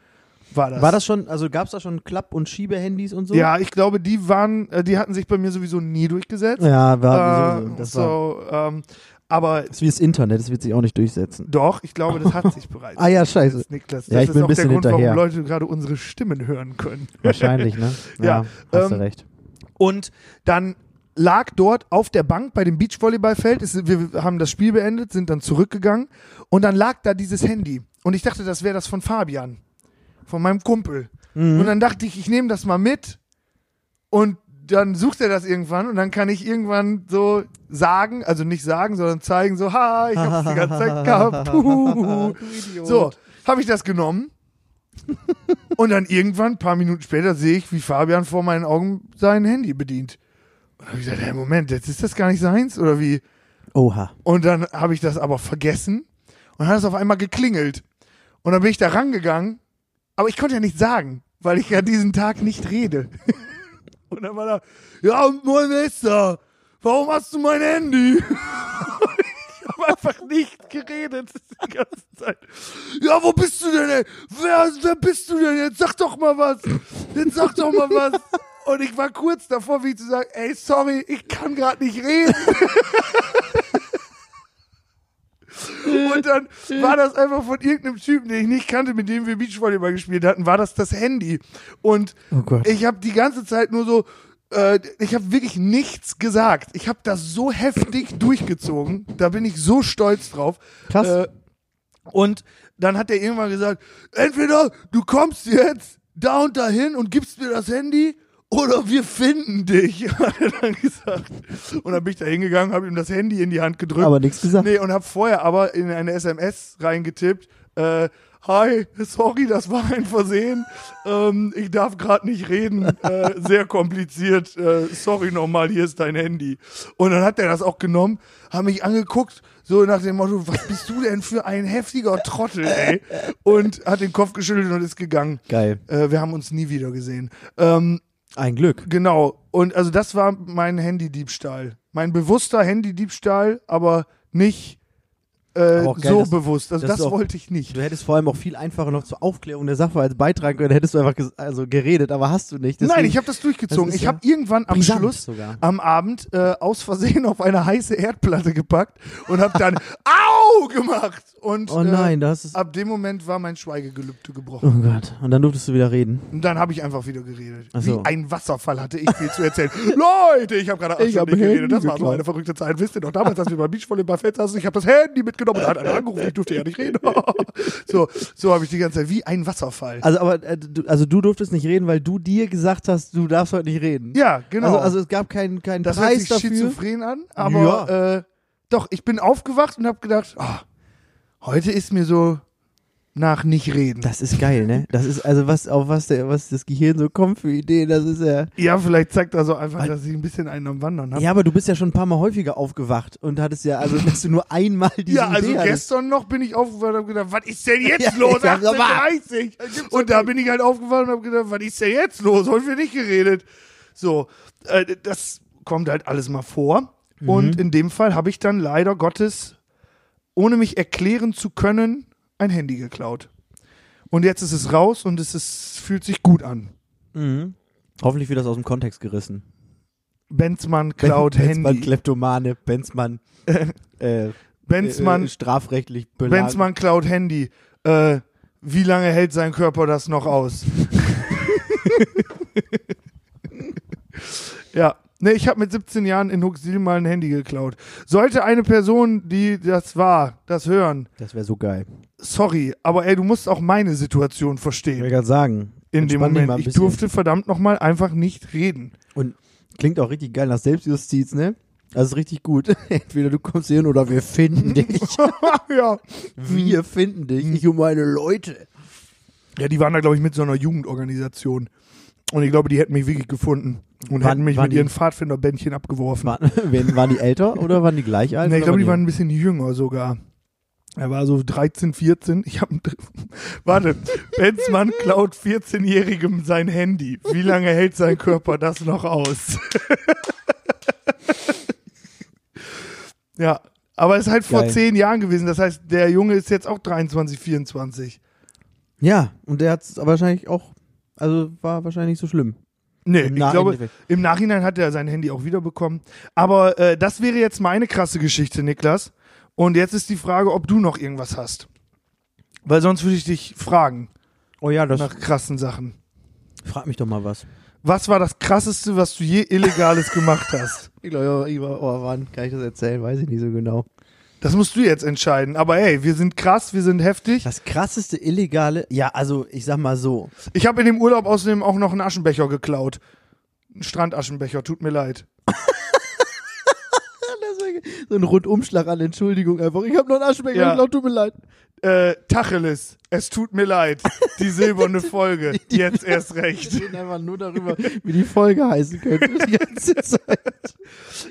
war das. War das schon, also gab es da schon Klapp- und Schiebehandys und so? Ja, ich glaube, die waren, äh, die hatten sich bei mir sowieso nie durchgesetzt. Ja, war, Äh, so, das war. so, ähm, aber Das ist wie das Internet, das wird sich auch nicht durchsetzen. doch, ich glaube, das hat sich bereits. Ah ja, scheiße. Niklas, das Ja, ich ist bin ein auch der bisschen Grund, hinterher. warum Leute gerade unsere Stimmen hören können. Wahrscheinlich, ne? Ja, hast du ähm, recht. Und dann lag dort auf der Bank bei dem Beachvolleyballfeld, es- wir haben das Spiel beendet, sind dann zurückgegangen und dann lag da dieses Handy. Und ich dachte, das wäre das von Fabian, von meinem Kumpel. Mhm. Und dann dachte ich, ich nehme das mal mit und dann sucht er das irgendwann und dann kann ich irgendwann so sagen, also nicht sagen, sondern zeigen, so, ha, ich hab's die ganze Zeit gehabt. Puh. So, habe ich das genommen. und dann irgendwann, ein paar Minuten später, sehe ich, wie Fabian vor meinen Augen sein Handy bedient. Und habe ich gesagt, hey, Moment, jetzt ist das gar nicht seins oder wie? Oha. Und dann habe ich das aber vergessen und hat es auf einmal geklingelt. Und dann bin ich da rangegangen, aber ich konnte ja nichts sagen, weil ich ja diesen Tag nicht rede. und dann war da, ja, moin, da? Warum hast du mein Handy? ich habe einfach nicht geredet die ganze Zeit. Ja, wo bist du denn, ey? Wer, wer bist du denn? Jetzt sag doch mal was. Jetzt sag doch mal was. Und ich war kurz davor, wie zu sagen, ey, sorry, ich kann gerade nicht reden. Und dann war das einfach von irgendeinem Typen, den ich nicht kannte, mit dem wir Beachvolleyball gespielt hatten, war das das Handy. Und Oh ich habe die ganze Zeit nur so, äh, ich habe wirklich nichts gesagt. Ich habe das so heftig durchgezogen. Da bin ich so stolz drauf. Krass. Äh, und dann hat er irgendwann gesagt, entweder du kommst jetzt da und dahin und gibst mir das Handy oder wir finden dich, hat er dann gesagt. Und dann bin ich da hingegangen, habe ihm das Handy in die Hand gedrückt. Aber nichts gesagt. Nee, und habe vorher aber in eine SMS reingetippt, äh, Hi, sorry, das war ein Versehen. Ähm, ich darf gerade nicht reden. Äh, sehr kompliziert. Äh, sorry nochmal, hier ist dein Handy. Und dann hat er das auch genommen, hat mich angeguckt, so nach dem Motto, was bist du denn für ein heftiger Trottel, ey? Und hat den Kopf geschüttelt und ist gegangen. Geil. Äh, wir haben uns nie wieder gesehen. Ähm, Ein Glück. Genau. Und also das war mein Handydiebstahl. Mein bewusster Handydiebstahl, aber nicht äh, geil, so dass- bewusst. Also das auch- wollte ich nicht. Du hättest vor allem auch viel einfacher noch zur Aufklärung der Sachverhalte beitragen können. Hättest du einfach also geredet, aber hast du nicht. Nein, Deswegen- ich habe das durchgezogen. das ich ja habe irgendwann am Schluss sogar. am Abend äh, aus Versehen auf eine heiße Erdplatte gepackt und habe dann Au gemacht. Und Oh nein, das ist. äh, ab dem Moment war mein Schweigegelübde gebrochen. Oh Gott. Und dann durftest du wieder reden. Und dann habe ich einfach wieder geredet. Ach so. Wie ein Wasserfall hatte ich viel zu erzählen. Leute, ich habe gerade acht hab Stunden geredet. Das war so eine verrückte Zeit. Wisst ihr noch, damals, als wir beim Beachvolleyball-Fest saßen, ich habe das Handy mitgenommen und hat einer angerufen, ich durfte ja nicht reden. so so habe ich die ganze Zeit, wie ein Wasserfall. Also, aber, äh, du, also du durftest nicht reden, weil du dir gesagt hast, du darfst heute nicht reden. ja, genau. Also, also es gab keinen keinen das hört Preis sich dafür. schizophren an, aber äh, doch, ich bin aufgewacht und habe gedacht, ah, heute ist mir so nach nicht reden. Das ist geil, ne? Das ist also was auf was der was das Gehirn so kommt für Ideen, das ist ja. ja, vielleicht zeigt er so einfach, Weil- dass ich ein bisschen einen am Wandern habe. Ja, aber du bist ja schon ein paar Mal häufiger aufgewacht und hattest ja also dass du nur einmal diese Ja, also Idee gestern noch bin ich aufgewacht und habe gedacht, was ist denn jetzt Ja, los? ja, sag mal. 18.30 Und da bin ich halt aufgewacht und habe gedacht, was ist denn jetzt los? Heute wird nicht geredet. So, äh, das kommt halt alles mal vor. Mhm. Und in dem Fall habe ich dann leider Gottes, ohne mich erklären zu können, ein Handy geklaut. Und jetzt ist es raus und es ist, fühlt sich gut an. Mhm. Hoffentlich wird das aus dem Kontext gerissen. Benzmann klaut Benzmann Handy. Kleptomane, Benzmann äh, Benzmann, äh, strafrechtlich belagert. Benzmann klaut Handy. Äh, wie lange hält sein Körper das noch aus? ja. Ne, ich habe mit 17 Jahren in Huxil mal ein Handy geklaut. Sollte eine Person, die das war, das hören, Das wäre so geil. Sorry, aber ey, du musst auch meine Situation Ich verstehen. will gerade sagen. In dem Moment. Ich durfte verdammt nochmal einfach nicht reden. Und klingt auch richtig geil nach Selbstjustiz, ne? Das ist richtig gut. Entweder du kommst hin oder wir finden dich. ja. Wir finden dich. Ich und meine Leute. Ja, die waren da, glaube ich, mit so einer Jugendorganisation. Und ich glaube, die hätten mich wirklich gefunden. Und Waren- hätten mich mit die- ihren Pfadfinderbändchen abgeworfen. Waren, waren die älter oder waren die gleich alt? Nee, ich glaube, die waren ein bisschen jünger sogar. Er war so 13, 14. Ich habe Warte, Benzmann klaut 14-Jährigem sein Handy. Wie lange hält sein Körper das noch aus? ja, aber es ist halt vor Geil. zehn Jahren gewesen. Das heißt, der Junge ist jetzt auch 23, 24. Ja, und der hat es wahrscheinlich auch, also war wahrscheinlich nicht so schlimm. Nee, Im ich glaube, Endeffekt. im Nachhinein hat er sein Handy auch wiederbekommen. Aber äh, das wäre jetzt meine krasse Geschichte, Niklas. Und jetzt ist die Frage, ob du noch irgendwas hast. Weil sonst würde ich dich fragen Oh ja, das. nach krassen Sachen. Frag mich doch mal was. Was war das krasseste, was du je Illegales gemacht hast? Ich glaube, oh, wann kann ich das erzählen? Weiß ich nicht so genau. Das musst du jetzt entscheiden. Aber hey, wir sind krass, wir sind heftig. Das krasseste Illegale, ja, also ich sag mal so. Ich habe in dem Urlaub außerdem auch noch einen Aschenbecher geklaut. Einen Strandaschenbecher, tut mir leid. So ein Rundumschlag an Entschuldigung einfach. Ich habe noch einen Aschenbecher, Ja. geklaut, tut mir leid. Äh, Tacheles, es tut mir leid. Die silberne Folge, jetzt erst Wir recht. reden einfach nur darüber, wie die Folge heißen könnte die ganze Zeit.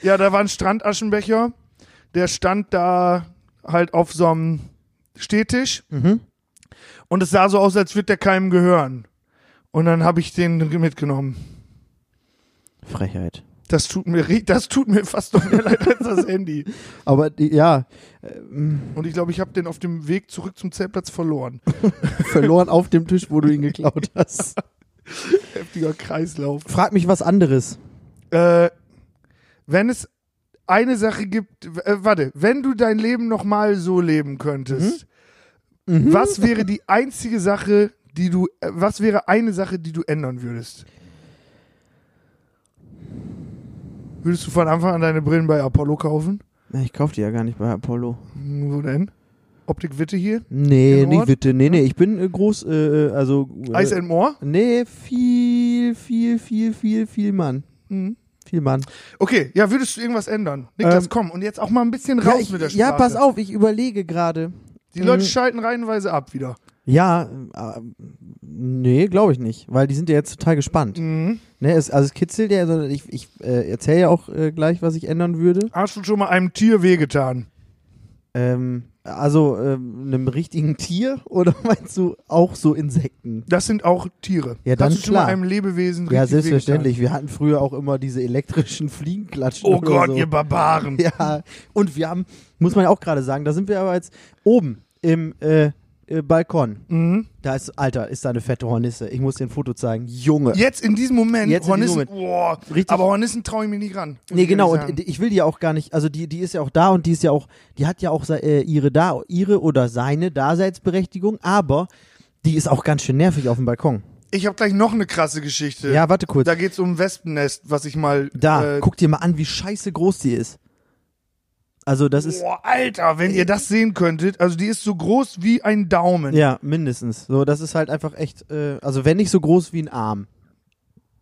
Ja, da war ein Strandaschenbecher. Der stand da halt auf so einem Stehtisch. Mhm. Und es sah so aus, als würde der keinem gehören. Und dann habe ich den mitgenommen. Frechheit. Das tut mir, das tut mir fast noch mehr leid als das Handy. Aber ja, ähm, Und ich glaube, ich habe den auf dem Weg zurück zum Zeltplatz verloren. verloren auf dem Tisch, wo du ihn geklaut hast. Heftiger Kreislauf. Frag mich was anderes. Äh, wenn es eine Sache gibt, äh, warte, wenn du dein Leben nochmal so leben könntest, Mhm. was wäre die einzige Sache, die du, äh, was wäre eine Sache, die du ändern würdest? Würdest du von Anfang an deine Brillen bei Apollo kaufen? Ich kauf die ja gar nicht bei Apollo. Hm, Wo denn? Optik Witte hier? Nee, nicht Ort? bitte. Nee, nee, ich bin äh, groß, äh, also. Äh, Ice and More? Nee, viel viel, viel, viel, viel, viel Mann. Mhm. Viel Mann. Okay, ja, würdest du irgendwas ändern? Niklas, Ähm, komm, und jetzt auch mal ein bisschen raus ja, ich, mit der Sprache. ja, pass auf, ich überlege gerade. Die Leute Mhm. schalten reihenweise ab wieder. Ja, äh, nee, glaube ich nicht, weil die sind ja jetzt total gespannt. Mhm. Ne, es, also es kitzelt ja, sondern ich, ich äh, erzähle ja auch äh, gleich, was ich ändern würde. Hast du schon mal einem Tier wehgetan? Ähm, also ähm, einem richtigen Tier oder meinst du auch so Insekten? Das sind auch Tiere. Ja, dann Hast du schon mal klar. einem Lebewesen Ja, richtig selbstverständlich. Wir hatten früher auch immer diese elektrischen Fliegenklatschen. wehgetan? Oh Gott, so. ihr Barbaren. Ja, und wir haben, muss man ja auch gerade sagen, da sind wir aber jetzt oben im äh, äh, Balkon. Mhm. Da ist, Alter, ist da eine fette Hornisse. Ich muss dir ein Foto zeigen. Junge. Jetzt in diesem Moment, Jetzt in diesem Hornissen, boah, aber Hornissen traue ich mir nicht ran. Nee, ich genau, ehrlich und ich will die ja auch gar nicht, also die, die ist ja auch da und die ist ja auch, die hat ja auch äh, ihre da, ihre oder seine Daseinsberechtigung, aber die ist auch ganz schön nervig auf dem Balkon. Ich habe gleich noch eine krasse Geschichte. Ja, warte kurz. Da geht's um ein Wespennest, was ich mal. Da, äh, guck dir mal an, wie scheiße groß die ist. Also das ist, Boah, Alter, wenn ihr das sehen könntet, also die ist so groß wie ein Daumen. ja, mindestens. So, das ist halt einfach echt, äh, also wenn nicht so groß wie ein Arm.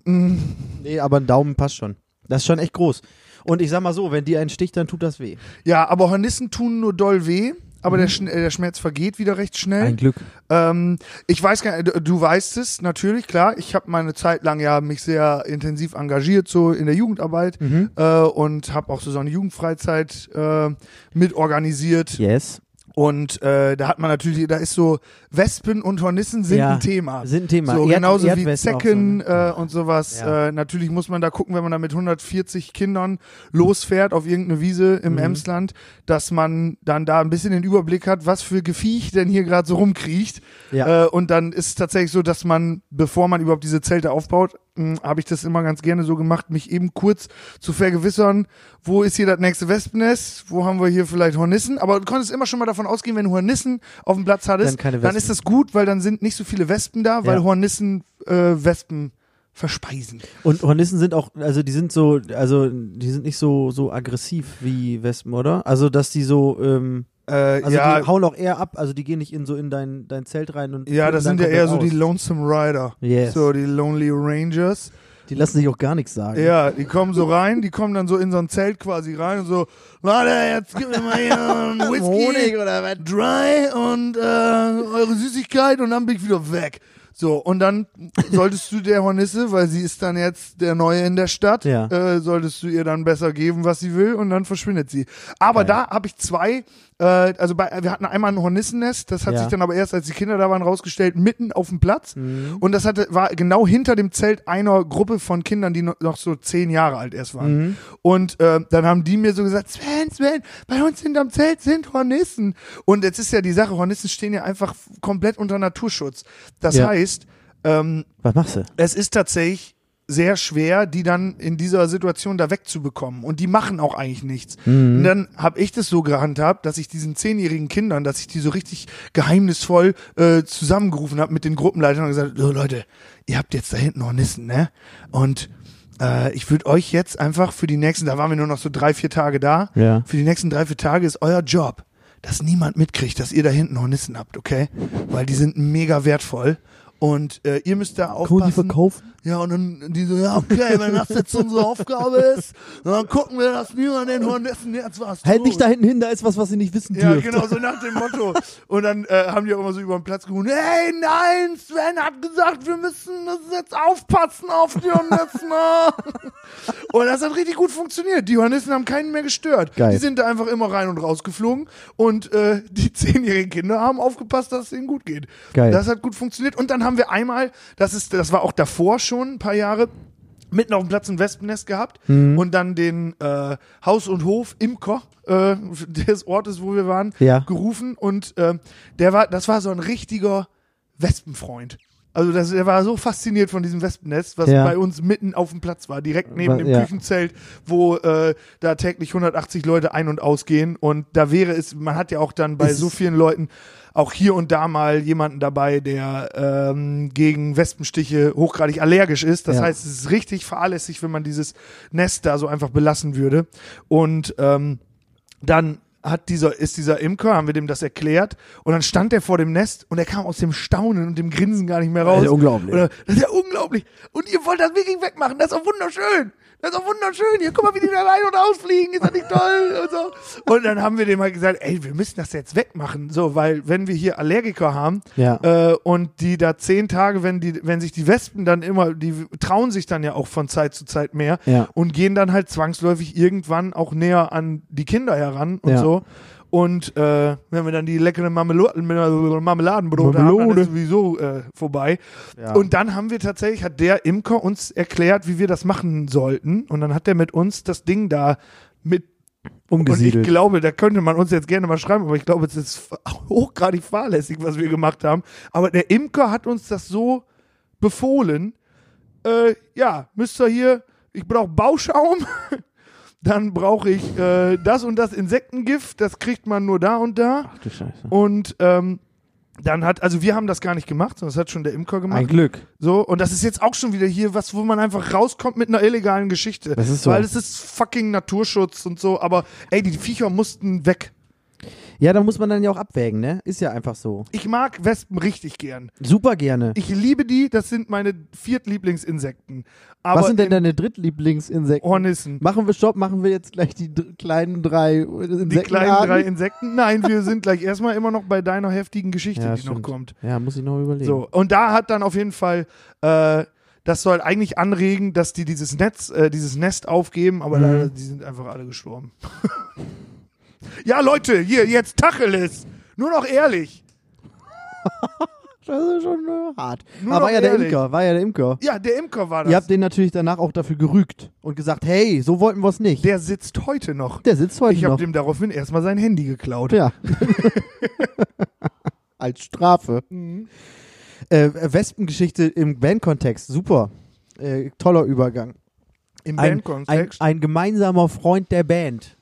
Mhm. Nee, aber ein Daumen passt schon. Das ist schon echt groß. Und ich sag mal so, wenn die einen sticht, dann tut das weh. Ja, aber Hornissen tun nur doll weh, aber der, Schn äh, der Schmerz vergeht wieder recht schnell. Mhm. Ein Glück. Ähm, ich weiß gar nicht, du, weißt es natürlich, klar. Ich habe meine Zeit lang ja mich sehr intensiv engagiert, so in der Jugendarbeit Mhm. äh, und habe auch so, so eine Jugendfreizeit äh, mitorganisiert. Yes. Und äh, da hat man natürlich, da ist so Wespen und Hornissen sind Ja, ein Thema. Sind ein Thema. So, Erd- genauso wie Zecken so, ne? äh, und sowas. Ja. Äh, natürlich muss man da gucken, wenn man da mit 140 Kindern losfährt auf irgendeine Wiese im Mhm. Emsland, dass man dann da ein bisschen den Überblick hat, was für Gefiech denn hier gerade so rumkriecht. Ja. Äh, und dann ist es tatsächlich so, dass man, bevor man überhaupt diese Zelte aufbaut, habe ich das immer ganz gerne so gemacht, mich eben kurz zu vergewissern, wo ist hier das nächste Wespennest, wo haben wir hier vielleicht Hornissen, aber du konntest immer schon mal davon ausgehen, wenn du Hornissen auf dem Platz hattest, Dann dann ist das gut, weil dann sind nicht so viele Wespen da, weil Ja. Hornissen äh, Wespen verspeisen. Und Hornissen sind auch, also die sind so, also die sind nicht so so aggressiv wie Wespen, oder? Also dass die so, ähm, Äh, also ja, die hauen auch eher ab, also die gehen nicht in so in dein dein Zelt rein und ja, das sind ja eher so die. Lonesome Rider. Yes. So, die Lonely Rangers. Die lassen sich auch gar nichts sagen. Ja, die kommen so rein, die kommen dann so in so ein Zelt quasi rein und so, warte, jetzt gib mir mal hier einen Honig Whisky, oder was? dry und äh, eure Süßigkeit und dann bin ich wieder weg. So, und dann solltest du der Hornisse, weil sie ist dann jetzt der Neue in der Stadt, Ja. äh, solltest du ihr dann besser geben, was sie will und dann verschwindet sie. Aber Geil. da habe ich zwei, äh, also bei, wir hatten einmal ein Hornissennest, das hat Ja. sich dann aber erst, als die Kinder da waren, rausgestellt, mitten auf dem Platz. Mhm. Und das hatte, war genau hinter dem Zelt einer Gruppe von Kindern, die noch, noch so zehn Jahre alt erst waren. Mhm. Und äh, dann haben die mir so gesagt, Sven, Sven, bei uns hinterm Zelt sind Hornissen. Und jetzt ist ja die Sache, Hornissen stehen ja einfach komplett unter Naturschutz. Das Ja. heißt, ähm, Was machst du? es ist tatsächlich sehr schwer, die dann in dieser Situation da wegzubekommen. Und die machen auch eigentlich nichts. Mhm. Und dann habe ich das so gehandhabt, dass ich diesen zehnjährigen Kindern, dass ich die so richtig geheimnisvoll äh, zusammengerufen habe mit den Gruppenleitern und gesagt, so Leute, ihr habt jetzt da hinten Hornissen, ne? Und äh, ich würde euch jetzt einfach für die nächsten, da waren wir nur noch so drei, vier Tage da, Ja. für die nächsten drei, vier Tage ist euer Job, dass niemand mitkriegt, dass ihr da hinten Hornissen habt, okay? Weil die sind mega wertvoll. Und äh, ihr müsst da aufpassen. verkaufen? Ja, und dann die so, ja, okay, wenn das jetzt unsere Aufgabe ist, dann gucken wir, dass niemand den Hornissen jetzt was Halt tut. nicht da hinten hin, da ist was, was sie nicht wissen Ja, dürft. genau, so nach dem Motto. Und dann äh, haben die auch immer so über den Platz gerufen, hey, nein, Sven hat gesagt, wir müssen das jetzt aufpassen auf die Hornissen. und das hat richtig gut funktioniert. Die Hornissen haben keinen mehr gestört. Geil. Die sind da einfach immer rein und raus geflogen und äh, die zehnjährigen Kinder haben aufgepasst, dass es ihnen gut geht. Geil. Das hat gut funktioniert. Und dann haben wir einmal, das ist, das war auch davor schon ein paar Jahre, mitten auf dem Platz ein Wespennest gehabt Mhm. und dann den äh, Haus- und Hof-Imker äh, des Ortes, wo wir waren, Ja. gerufen und äh, der war, das war so ein richtiger Wespenfreund. Also das, der war so fasziniert von diesem Wespennest, was Ja. bei uns mitten auf dem Platz war, direkt neben dem ja. Küchenzelt, wo äh, da täglich 180 Leute ein- und ausgehen. Und da wäre es, man hat ja auch dann bei Ist so vielen Leuten auch hier und da mal jemanden dabei, der ähm, gegen Wespenstiche hochgradig allergisch ist. Das Ja. heißt, es ist richtig fahrlässig, wenn man dieses Nest da so einfach belassen würde. Und ähm, dann hat dieser, ist dieser Imker, haben wir dem das erklärt und dann stand er vor dem Nest und er kam aus dem Staunen und dem Grinsen gar nicht mehr raus. Alter, unglaublich. Oder, das ist ja unglaublich. Und ihr wollt das wirklich wegmachen. Das ist doch wunderschön. Das ist doch wunderschön. Hier, guck mal, wie die da rein und ausfliegen. Ist das nicht toll? Und, so. und dann haben wir dem mal gesagt, ey, wir müssen das jetzt wegmachen. So, weil wenn wir hier Allergiker haben Ja. äh, und die da zehn Tage, wenn die, wenn sich die Wespen dann immer, die trauen sich dann ja auch von Zeit zu Zeit mehr Ja. und gehen dann halt zwangsläufig irgendwann auch näher an die Kinder heran und Ja. so. Und äh, wenn wir dann die leckeren Marmelo Marmeladenbrote haben, dann ist sowieso äh, vorbei. Ja. Und dann haben wir tatsächlich, hat der Imker uns erklärt, wie wir das machen sollten. Und dann hat der mit uns das Ding da mit und ich Umgesiedelt. glaube, da könnte man uns jetzt gerne mal schreiben, aber ich glaube, es ist hochgradig fahrlässig, was wir gemacht haben. Aber der Imker hat uns das so befohlen. Äh, ja, müsst ihr hier, ich brauche Bauschaum, dann brauche ich äh, das und das Insektengift, das kriegt man nur da und da. Ach du Scheiße. Und ähm, dann hat, also wir haben das gar nicht gemacht, sondern das hat schon der Imker gemacht. Ein Glück. So, und das ist jetzt auch schon wieder hier was, wo man einfach rauskommt mit einer illegalen Geschichte. Das ist so. Weil es ist fucking Naturschutz und so, aber ey, die Viecher mussten weg. Ja, da muss man dann ja auch abwägen, ne? Ist ja einfach so. Ich mag Wespen richtig gern. Super gerne. Ich liebe die, das sind meine Viertlieblingsinsekten. Aber Was sind denn in deine Drittlieblingsinsekten? Hornissen? Machen wir Stopp, machen wir jetzt gleich die dr- kleinen drei Insekten. Die kleinen drei Insekten? Nein, wir sind gleich erstmal immer noch bei deiner heftigen Geschichte, ja, die noch stimmt. kommt. Ja, muss ich noch überlegen. So, und da hat dann auf jeden Fall, äh, das soll eigentlich anregen, dass die dieses Netz, äh, dieses Nest aufgeben, aber Mhm. leider, die sind einfach alle gestorben. ja, Leute, hier, jetzt Tacheles. Nur noch ehrlich. Das ist schon äh, hart. Nur Aber war noch ja der ehrlich. Imker, war ja der Imker. Ja, der Imker war das. Ihr habt den natürlich danach auch dafür gerügt und gesagt, hey, so wollten wir es nicht. der sitzt heute noch. Der sitzt heute Ich habe noch. dem daraufhin erstmal sein Handy geklaut. Ja. Als Strafe. Mhm. Äh, Wespengeschichte im Bandkontext, super. Äh, toller Übergang. Im Ein, ein, Bandkontext. ein gemeinsamer Freund der Band.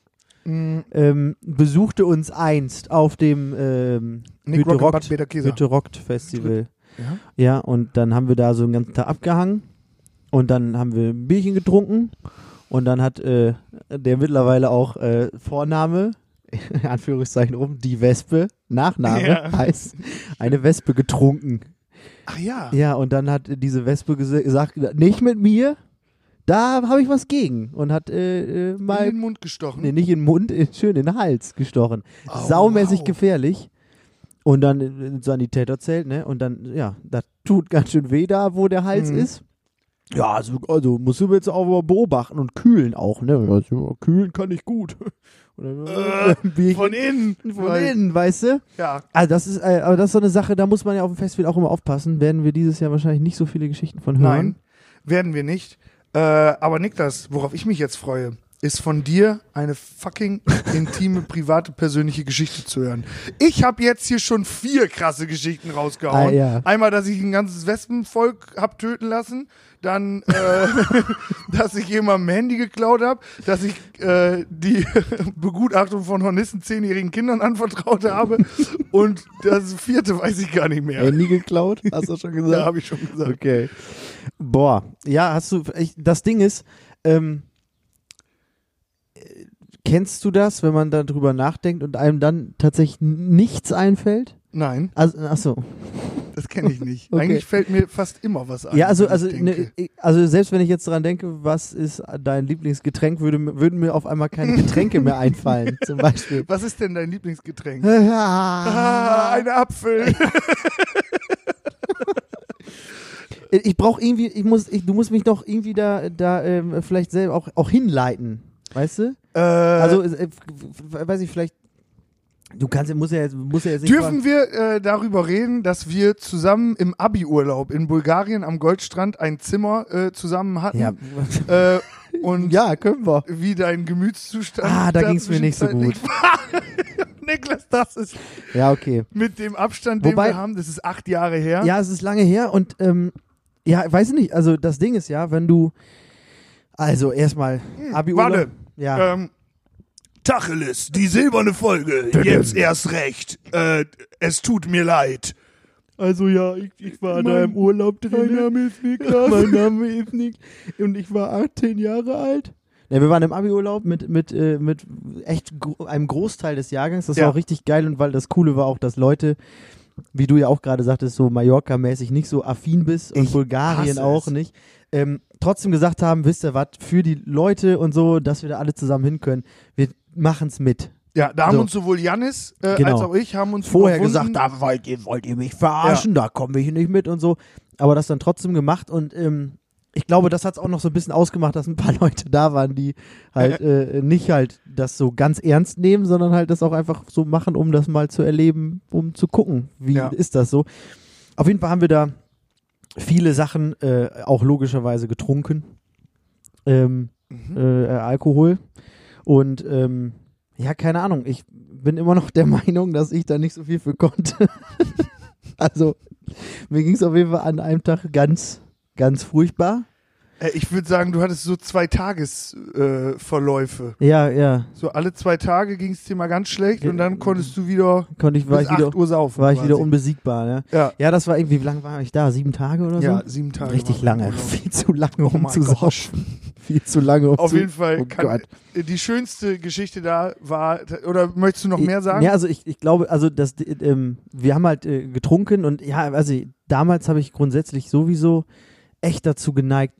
Ähm, besuchte uns einst auf dem ähm, Rock Festival. Ja? Ja, und dann haben wir da so den ganzen Tag abgehangen und dann haben wir ein Bierchen getrunken und dann hat äh, der mittlerweile auch äh, Vorname, in Anführungszeichen rum, die Wespe, Nachname Ja. heißt, eine Wespe getrunken. Ach ja. Ja, und dann hat diese Wespe gesagt, nicht mit mir, da habe ich was gegen und hat äh, äh, In mal, den Mund gestochen. nee, nicht in den Mund, äh, schön in den Hals gestochen. Oh, Saumäßig wow. gefährlich. Und dann ins Sanitäterzelt, ne? Und dann, ja, das tut ganz schön weh da, wo der Hals Mhm. ist. Ja, also, also musst du jetzt auch mal beobachten und kühlen auch, ne? Also, kühlen kann ich gut. Dann, Äh, Bierchen Von innen. von innen, weißt du? Ja. Also das ist, äh, aber das ist so eine Sache, da muss man ja auf dem Festival auch immer aufpassen. Werden wir dieses Jahr wahrscheinlich nicht so viele Geschichten von hören. Nein, werden wir nicht. Äh, aber Niklas, worauf ich mich jetzt freue, ist von dir eine fucking intime, private, persönliche Geschichte zu hören. Ich habe jetzt hier schon vier krasse Geschichten rausgehauen. Ah, ja. Einmal, dass ich ein ganzes Wespenvolk hab töten lassen, dann, äh, dass ich jemandem Handy geklaut habe, dass ich äh, die Begutachtung von Hornissen zehnjährigen Kindern anvertraut habe und das vierte weiß ich gar nicht mehr. Handy geklaut, hast du schon gesagt? Ja, habe ich schon gesagt. Okay. Boah, ja, hast du, ich, das Ding ist, ähm, äh, kennst du das, wenn man darüber nachdenkt und einem dann tatsächlich nichts einfällt? Nein. Also, ach so. Das kenne ich nicht. Okay. Eigentlich fällt mir fast immer was ein. Ja, also, also, ne, also selbst wenn ich jetzt daran denke, was ist dein Lieblingsgetränk, würde, würden mir auf einmal keine Getränke mehr einfallen, zum Beispiel. Was ist denn dein Lieblingsgetränk? Ah, ah, ein Apfel. ich brauche irgendwie, ich muss, ich, du musst mich doch irgendwie da, da ähm, vielleicht selber auch, auch hinleiten, weißt du? äh, Also, äh, weiß ich, vielleicht, du kannst, muss ja jetzt, muss ja jetzt nicht dürfen wir äh, darüber reden, dass wir zusammen im Abi-Urlaub in Bulgarien am Goldstrand ein Zimmer äh, zusammen hatten? Ja, Äh, und ja, können wir. wie dein Gemütszustand. Ah, da ging's mir nicht so war. Niklas, das ist Ja, okay. mit dem Abstand, den Wobei- wir haben, das ist acht Jahre her. Ja, es ist lange her und ähm, ja, weiß ich nicht. Also das Ding ist ja, wenn du also erstmal Abi warte. Ja. Ähm, Tacheles, die silberne Folge. Jetzt erst recht. Äh, es tut mir leid. Also ja, ich, ich war da im Urlaub drin. Mein Name ist Niklas. mein Name ist Nick und ich war 18 Jahre alt. Ja, wir waren im Abi-Urlaub mit, mit, äh, mit echt gro einem Großteil des Jahrgangs. Das Ja. war auch richtig geil und weil das Coole war auch, dass Leute wie du ja auch gerade sagtest, so Mallorca-mäßig nicht so affin bist und Ich Bulgarien auch es. nicht, ähm, trotzdem gesagt haben, wisst ihr was, für die Leute und so, dass wir da alle zusammen hin können, wir machen's mit. Ja, da haben So. uns sowohl Janis äh, Genau. als auch ich haben uns Vorher gesagt, da wollt ihr, wollt ihr mich verarschen, da komme ich nicht mit und so, aber das dann trotzdem gemacht und ähm, ich glaube, das hat's auch noch so ein bisschen ausgemacht, dass ein paar Leute da waren, die halt äh, nicht halt das so ganz ernst nehmen, sondern halt das auch einfach so machen, um das mal zu erleben, um zu gucken, wie Ja. ist das so. Auf jeden Fall haben wir da viele Sachen äh, auch logischerweise getrunken, ähm, Mhm. äh, Alkohol und ähm, ja, keine Ahnung, ich bin immer noch der Meinung, dass ich da nicht so viel für konnte. also, mir ging es auf jeden Fall an einem Tag ganz, ganz furchtbar. Äh, ich würde sagen, du hattest so zwei Tagesverläufe. Äh. Ja, ja, so alle zwei Tage ging es dir mal ganz schlecht und dann konntest du wieder konnte ich, war ich wieder, 8 Uhr saufen. war ich wieder unbesiegbar, ne? Ja, Ja, das war irgendwie, wie lange war ich da? Sieben Tage oder so? ja, sieben Tage. Richtig lange, viel zu lange, um mein zu saufen. Viel zu lange, um Auf zu jeden Fall, Oh kann, Gott. die schönste Geschichte da war, oder möchtest du noch mehr sagen? Ja, also ich, ich glaube, also das, ähm, wir haben halt äh, getrunken und ja, also damals habe ich grundsätzlich sowieso echt dazu geneigt,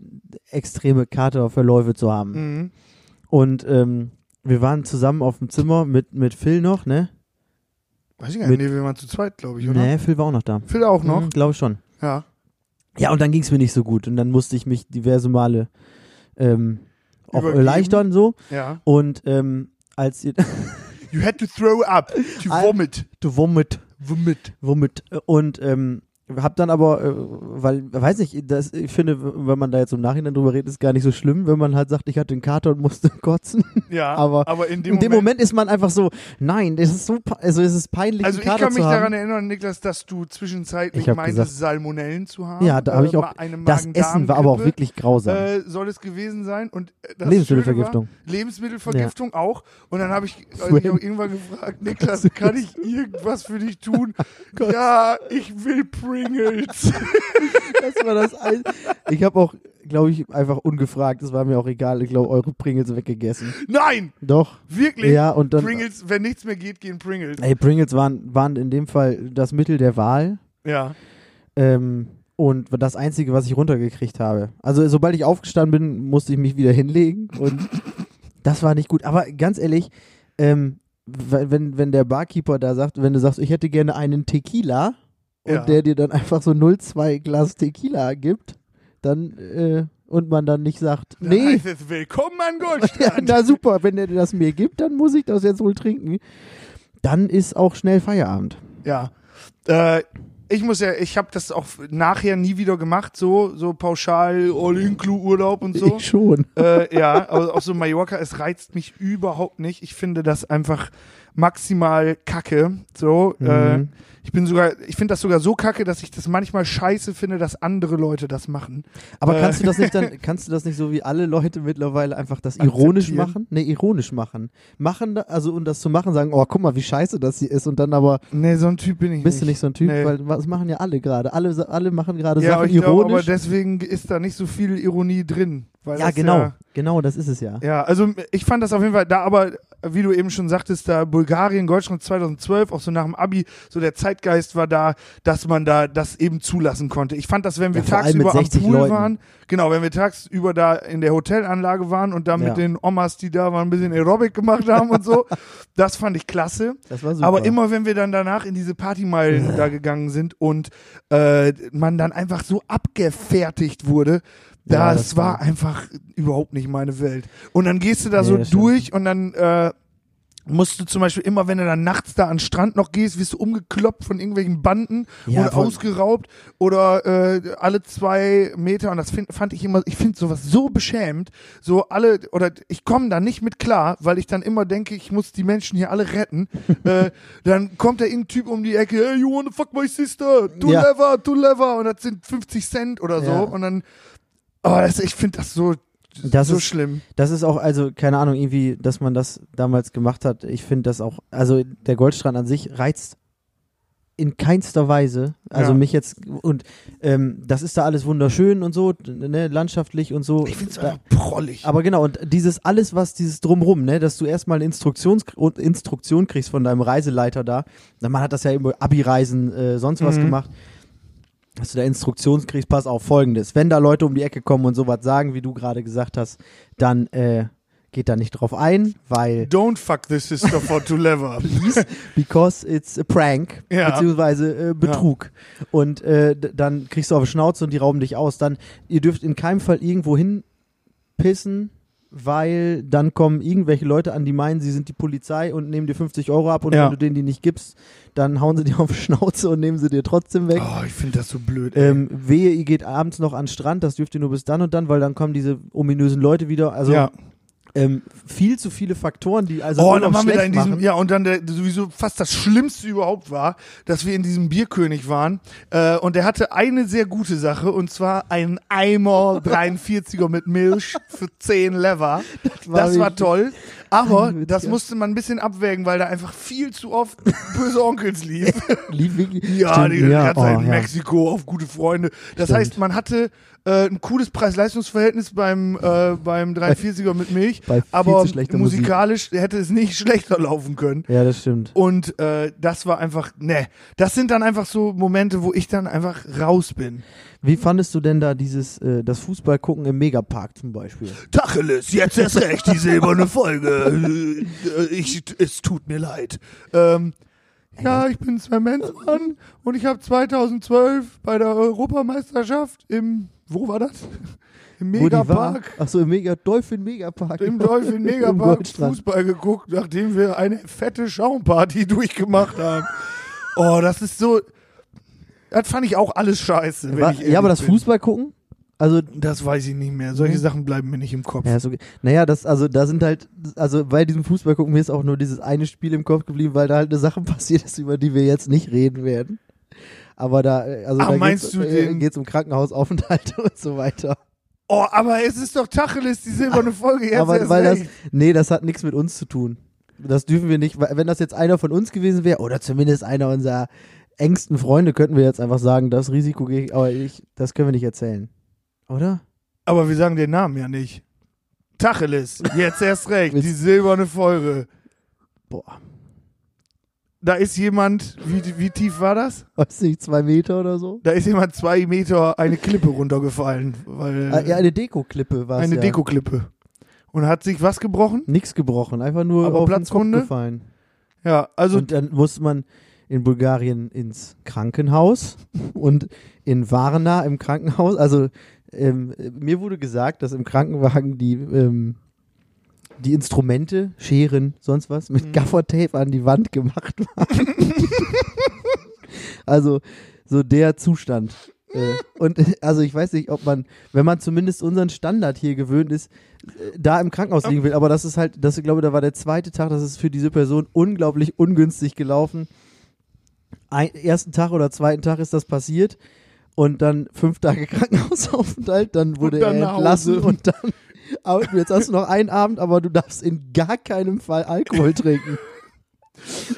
extreme Katerverläufe zu haben. Mhm. Und ähm, wir waren zusammen auf dem Zimmer mit, mit Phil noch, ne? Weiß ich gar nicht, Mit- nee, wir waren zu zweit, glaube ich, oder? Nee, Phil war auch noch da. Phil auch noch? Mhm, glaube schon. Ja. Ja, und dann ging es mir nicht so gut und dann musste ich mich diverse Male ähm, auch Übergeben. erleichtern so. Ja. Und ähm, als ihr You had to throw up, to vomit. womit Vomit. womit und ähm, hab dann aber, äh, weil, weiß nicht, das, ich finde, wenn man da jetzt im Nachhinein drüber redet, ist gar nicht so schlimm, wenn man halt sagt, ich hatte einen Kater und musste kotzen. Ja, Aber in dem, In dem Moment, Moment ist man einfach so, nein, das ist so, also es ist peinlich, Also ich Kater kann mich daran erinnern, Niklas, dass du zwischenzeitlich Ich meintest, gesagt- Salmonellen zu haben. Ja, da habe ich auch, das Essen war aber auch wirklich grausam. Äh, soll es gewesen sein und äh, das Lebensmittelvergiftung. War, Lebensmittelvergiftung auch. Und dann habe ich dich auch irgendwann gefragt, Niklas, kann ich irgendwas für dich tun? ja, ich will Pringles. Das war das ein Ich habe auch, glaube ich, einfach ungefragt, es war mir auch egal, ich glaube, eure Pringles weggegessen. Nein, Doch. wirklich. Ja, und dann, Pringles, wenn nichts mehr geht, gehen Pringles. ey, Pringles waren, waren in dem Fall das Mittel der Wahl. Ja. Ähm, und das Einzige, was ich runtergekriegt habe. Also, sobald ich aufgestanden bin, musste ich mich wieder hinlegen. Und das war nicht gut. Aber ganz ehrlich, ähm, wenn, wenn der Barkeeper da sagt, wenn du sagst, ich hätte gerne einen Tequila und Ja. der dir dann einfach so 0,2 Glas Tequila gibt, dann, äh, und man dann nicht sagt, Dann nee, heißt es Willkommen an ja, Goldstrand. na super, wenn der das mir gibt, dann muss ich das jetzt wohl trinken. Dann ist auch schnell Feierabend. Ja. Äh, ich muss ja, ich habe das auch nachher nie wieder gemacht, so, so pauschal All-Inclu-Urlaub und so. Ich schon. äh, ja, aber auch so Mallorca, es reizt mich überhaupt nicht. Ich finde das einfach maximal kacke. So, äh, Mhm. Ich bin sogar, ich finde das sogar so kacke, dass ich das manchmal scheiße finde, dass andere Leute das machen. Aber Äh. kannst du das nicht dann, kannst du das nicht so wie alle Leute mittlerweile einfach das ironisch machen? Nee, ironisch machen. Machen, also um das zu machen, sagen, oh, guck mal, wie scheiße das hier ist und dann aber Nee, so ein Typ bin ich bist du nicht. nicht so ein Typ, Nee. weil das machen ja alle gerade. Alle, alle machen gerade Ja, aber Sachen ich glaube, aber ironisch. deswegen ist da nicht so viel Ironie drin. Ja, genau, Ja, genau, das ist es ja. Ja, also ich fand das auf jeden Fall da, aber wie du eben schon sagtest, da Bulgarien, Deutschland 2012, auch so nach dem Abi, so der Zeitgeist war da, dass man da das eben zulassen konnte. Ich fand das, wenn wir Ja, tagsüber am 60 Pool Leuten. waren, genau, wenn wir tagsüber da in der Hotelanlage waren und da Ja. mit den Omas, die da waren, ein bisschen Aerobic gemacht haben und so, das fand ich klasse. Das war super. Aber immer, wenn wir dann danach in diese Partymeilen da gegangen sind und äh, man dann einfach so abgefertigt wurde, Ja, das, das war war- einfach überhaupt nicht meine Welt. Und dann gehst du da Nee, so das stimmt. durch und dann äh, musst du zum Beispiel immer, wenn du dann nachts da an den Strand noch gehst, wirst du umgekloppt von irgendwelchen Banden Ja, oder voll. ausgeraubt oder äh, alle zwei Meter und das find, fand ich immer, ich finde sowas so beschämend, so alle oder ich komme da nicht mit klar, weil ich dann immer denke, ich muss die Menschen hier alle retten. äh, dann kommt da irgendein Typ um die Ecke, hey, you wanna fuck my sister, two Ja. lever, two lever und das sind 50 Cent oder so Ja. und dann, oh, das, ich finde das so Das so ist- schlimm. Das ist auch, also, keine Ahnung, irgendwie, dass man das damals gemacht hat. Ich finde das auch, also der Goldstrand an sich reizt in keinster Weise. Also Ja. mich jetzt, und ähm, das ist da alles wunderschön und so, ne, landschaftlich und so. Ich finde es einfach prollig. aber genau, und dieses alles, was dieses drumrum, ne, dass du erstmal eine Instruktions Instruktion kriegst von deinem Reiseleiter da. Man hat das ja immer Abi-Reisen, äh, sonst was Mhm. gemacht. Dass du da Instruktionen kriegst, pass auf, folgendes. Wenn da Leute um die Ecke kommen und sowas sagen, wie du gerade gesagt hast, dann äh, geht da nicht drauf ein, weil Don't fuck the sister for to lever. please, because it's a prank, Ja. beziehungsweise äh, Betrug. Und äh, dann kriegst du auf die Schnauze und die rauben dich aus. Dann, ihr dürft in keinem Fall irgendwo hinpissen, weil dann kommen irgendwelche Leute an, die meinen, sie sind die Polizei und nehmen dir 50 Euro ab und Ja. wenn du denen die nicht gibst, dann hauen sie dir auf die Schnauze und nehmen sie dir trotzdem weg. Oh, ich finde das so blöd. ey. Ähm, wehe, ihr geht abends noch an den Strand, das dürft ihr nur bis dann und dann, weil dann kommen diese ominösen Leute wieder. Also ja. Ähm, viel zu viele Faktoren, die also oh, dann waren wir da in diesem, machen. ja, und dann der, sowieso fast das Schlimmste überhaupt war, dass wir in diesem Bierkönig waren. Äh, und der hatte eine sehr gute Sache, und zwar einen Eimer 43er mit Milch für 10 Lever. war Das war toll. Aber das ja. musste man ein bisschen abwägen, weil da einfach viel zu oft böse Onkels lief. Lief wirklich. Ja, Stimmt, die ganze Zeit oh, in ja. Mexiko auf gute Freunde. Das Stimmt. heißt, man hatte äh, ein cooles Preis-Leistungs-Verhältnis beim, äh, beim 43er mit Milch, aber schlechter Musik. musikalisch hätte es nicht schlechter laufen können. Ja, das stimmt. Und äh, das war einfach, ne, das sind dann einfach so Momente, wo ich dann einfach raus bin. Wie fandest du denn da dieses, äh, das Fußballgucken im Megapark zum Beispiel? Tacheles, jetzt erst recht, die silberne Folge. Ich, es tut mir leid. Ähm, ja, ich bin Sven Menzmann und ich habe 2012 bei der Europameisterschaft im, wo war das? Im? Megapark. Achso, im Mega Dolphin Megapark. Im Dolphin Megapark. Fußball geguckt, nachdem wir eine fette Schaumparty durchgemacht haben. Oh, das ist so. Das fand ich auch alles scheiße. Wenn War, ja, aber das bin. Fußballgucken? Also, Das weiß ich nicht mehr. Solche. Sachen bleiben mir nicht im Kopf. ja, ist okay. Naja, das, also, da sind halt, also, bei diesem Fußballgucken, mir ist auch nur dieses eine Spiel im Kopf geblieben, weil da halt eine Sache passiert ist, über die wir jetzt nicht reden werden. Aber da, äh, also, Ach, da meinst geht's, äh, geht's um Krankenhausaufenthalte und so weiter. Oh, aber es ist doch Tacheles, die silberne Folge jetzt aber erst weil das, nee, das hat nichts mit uns zu tun. Das dürfen wir nicht, weil wenn das jetzt einer von uns gewesen wäre, oder zumindest einer unserer engsten Freunde, könnten wir jetzt einfach sagen, das Risiko gehe ich, aber ich, das können wir nicht erzählen. Oder? Aber wir sagen den Namen ja nicht. Tacheles, jetzt erst recht, die silberne Folge. Boah, Da ist jemand, wie, wie tief war das? weiß nicht, zwei Meter oder so? Da ist jemand zwei Meter eine Klippe runtergefallen. Weil, Ah, ja, eine Dekoklippe war es eine ja. Dekoklippe. Und hat sich was gebrochen? Nix gebrochen, einfach nur Aber auf Platzwunde? gefallen. Ja, also und dann muss man in Bulgarien ins Krankenhaus und in Varna im Krankenhaus. Also ähm, mir wurde gesagt, dass im Krankenwagen die, ähm, die Instrumente, Scheren, sonst was, mit Mhm. Gaffertape an die Wand gemacht waren. also so der Zustand. Äh, und also ich weiß nicht, ob man, wenn man zumindest unseren Standard hier gewöhnt ist, äh, da im Krankenhaus liegen will. Aber das ist halt, das ich glaube, da war der zweite Tag, das ist für diese Person unglaublich ungünstig gelaufen. Ein, ersten Tag oder zweiten Tag ist das passiert und dann fünf Tage Krankenhausaufenthalt, dann wurde dann er entlassen und dann, jetzt hast du noch einen Abend, aber du darfst in gar keinem Fall Alkohol trinken.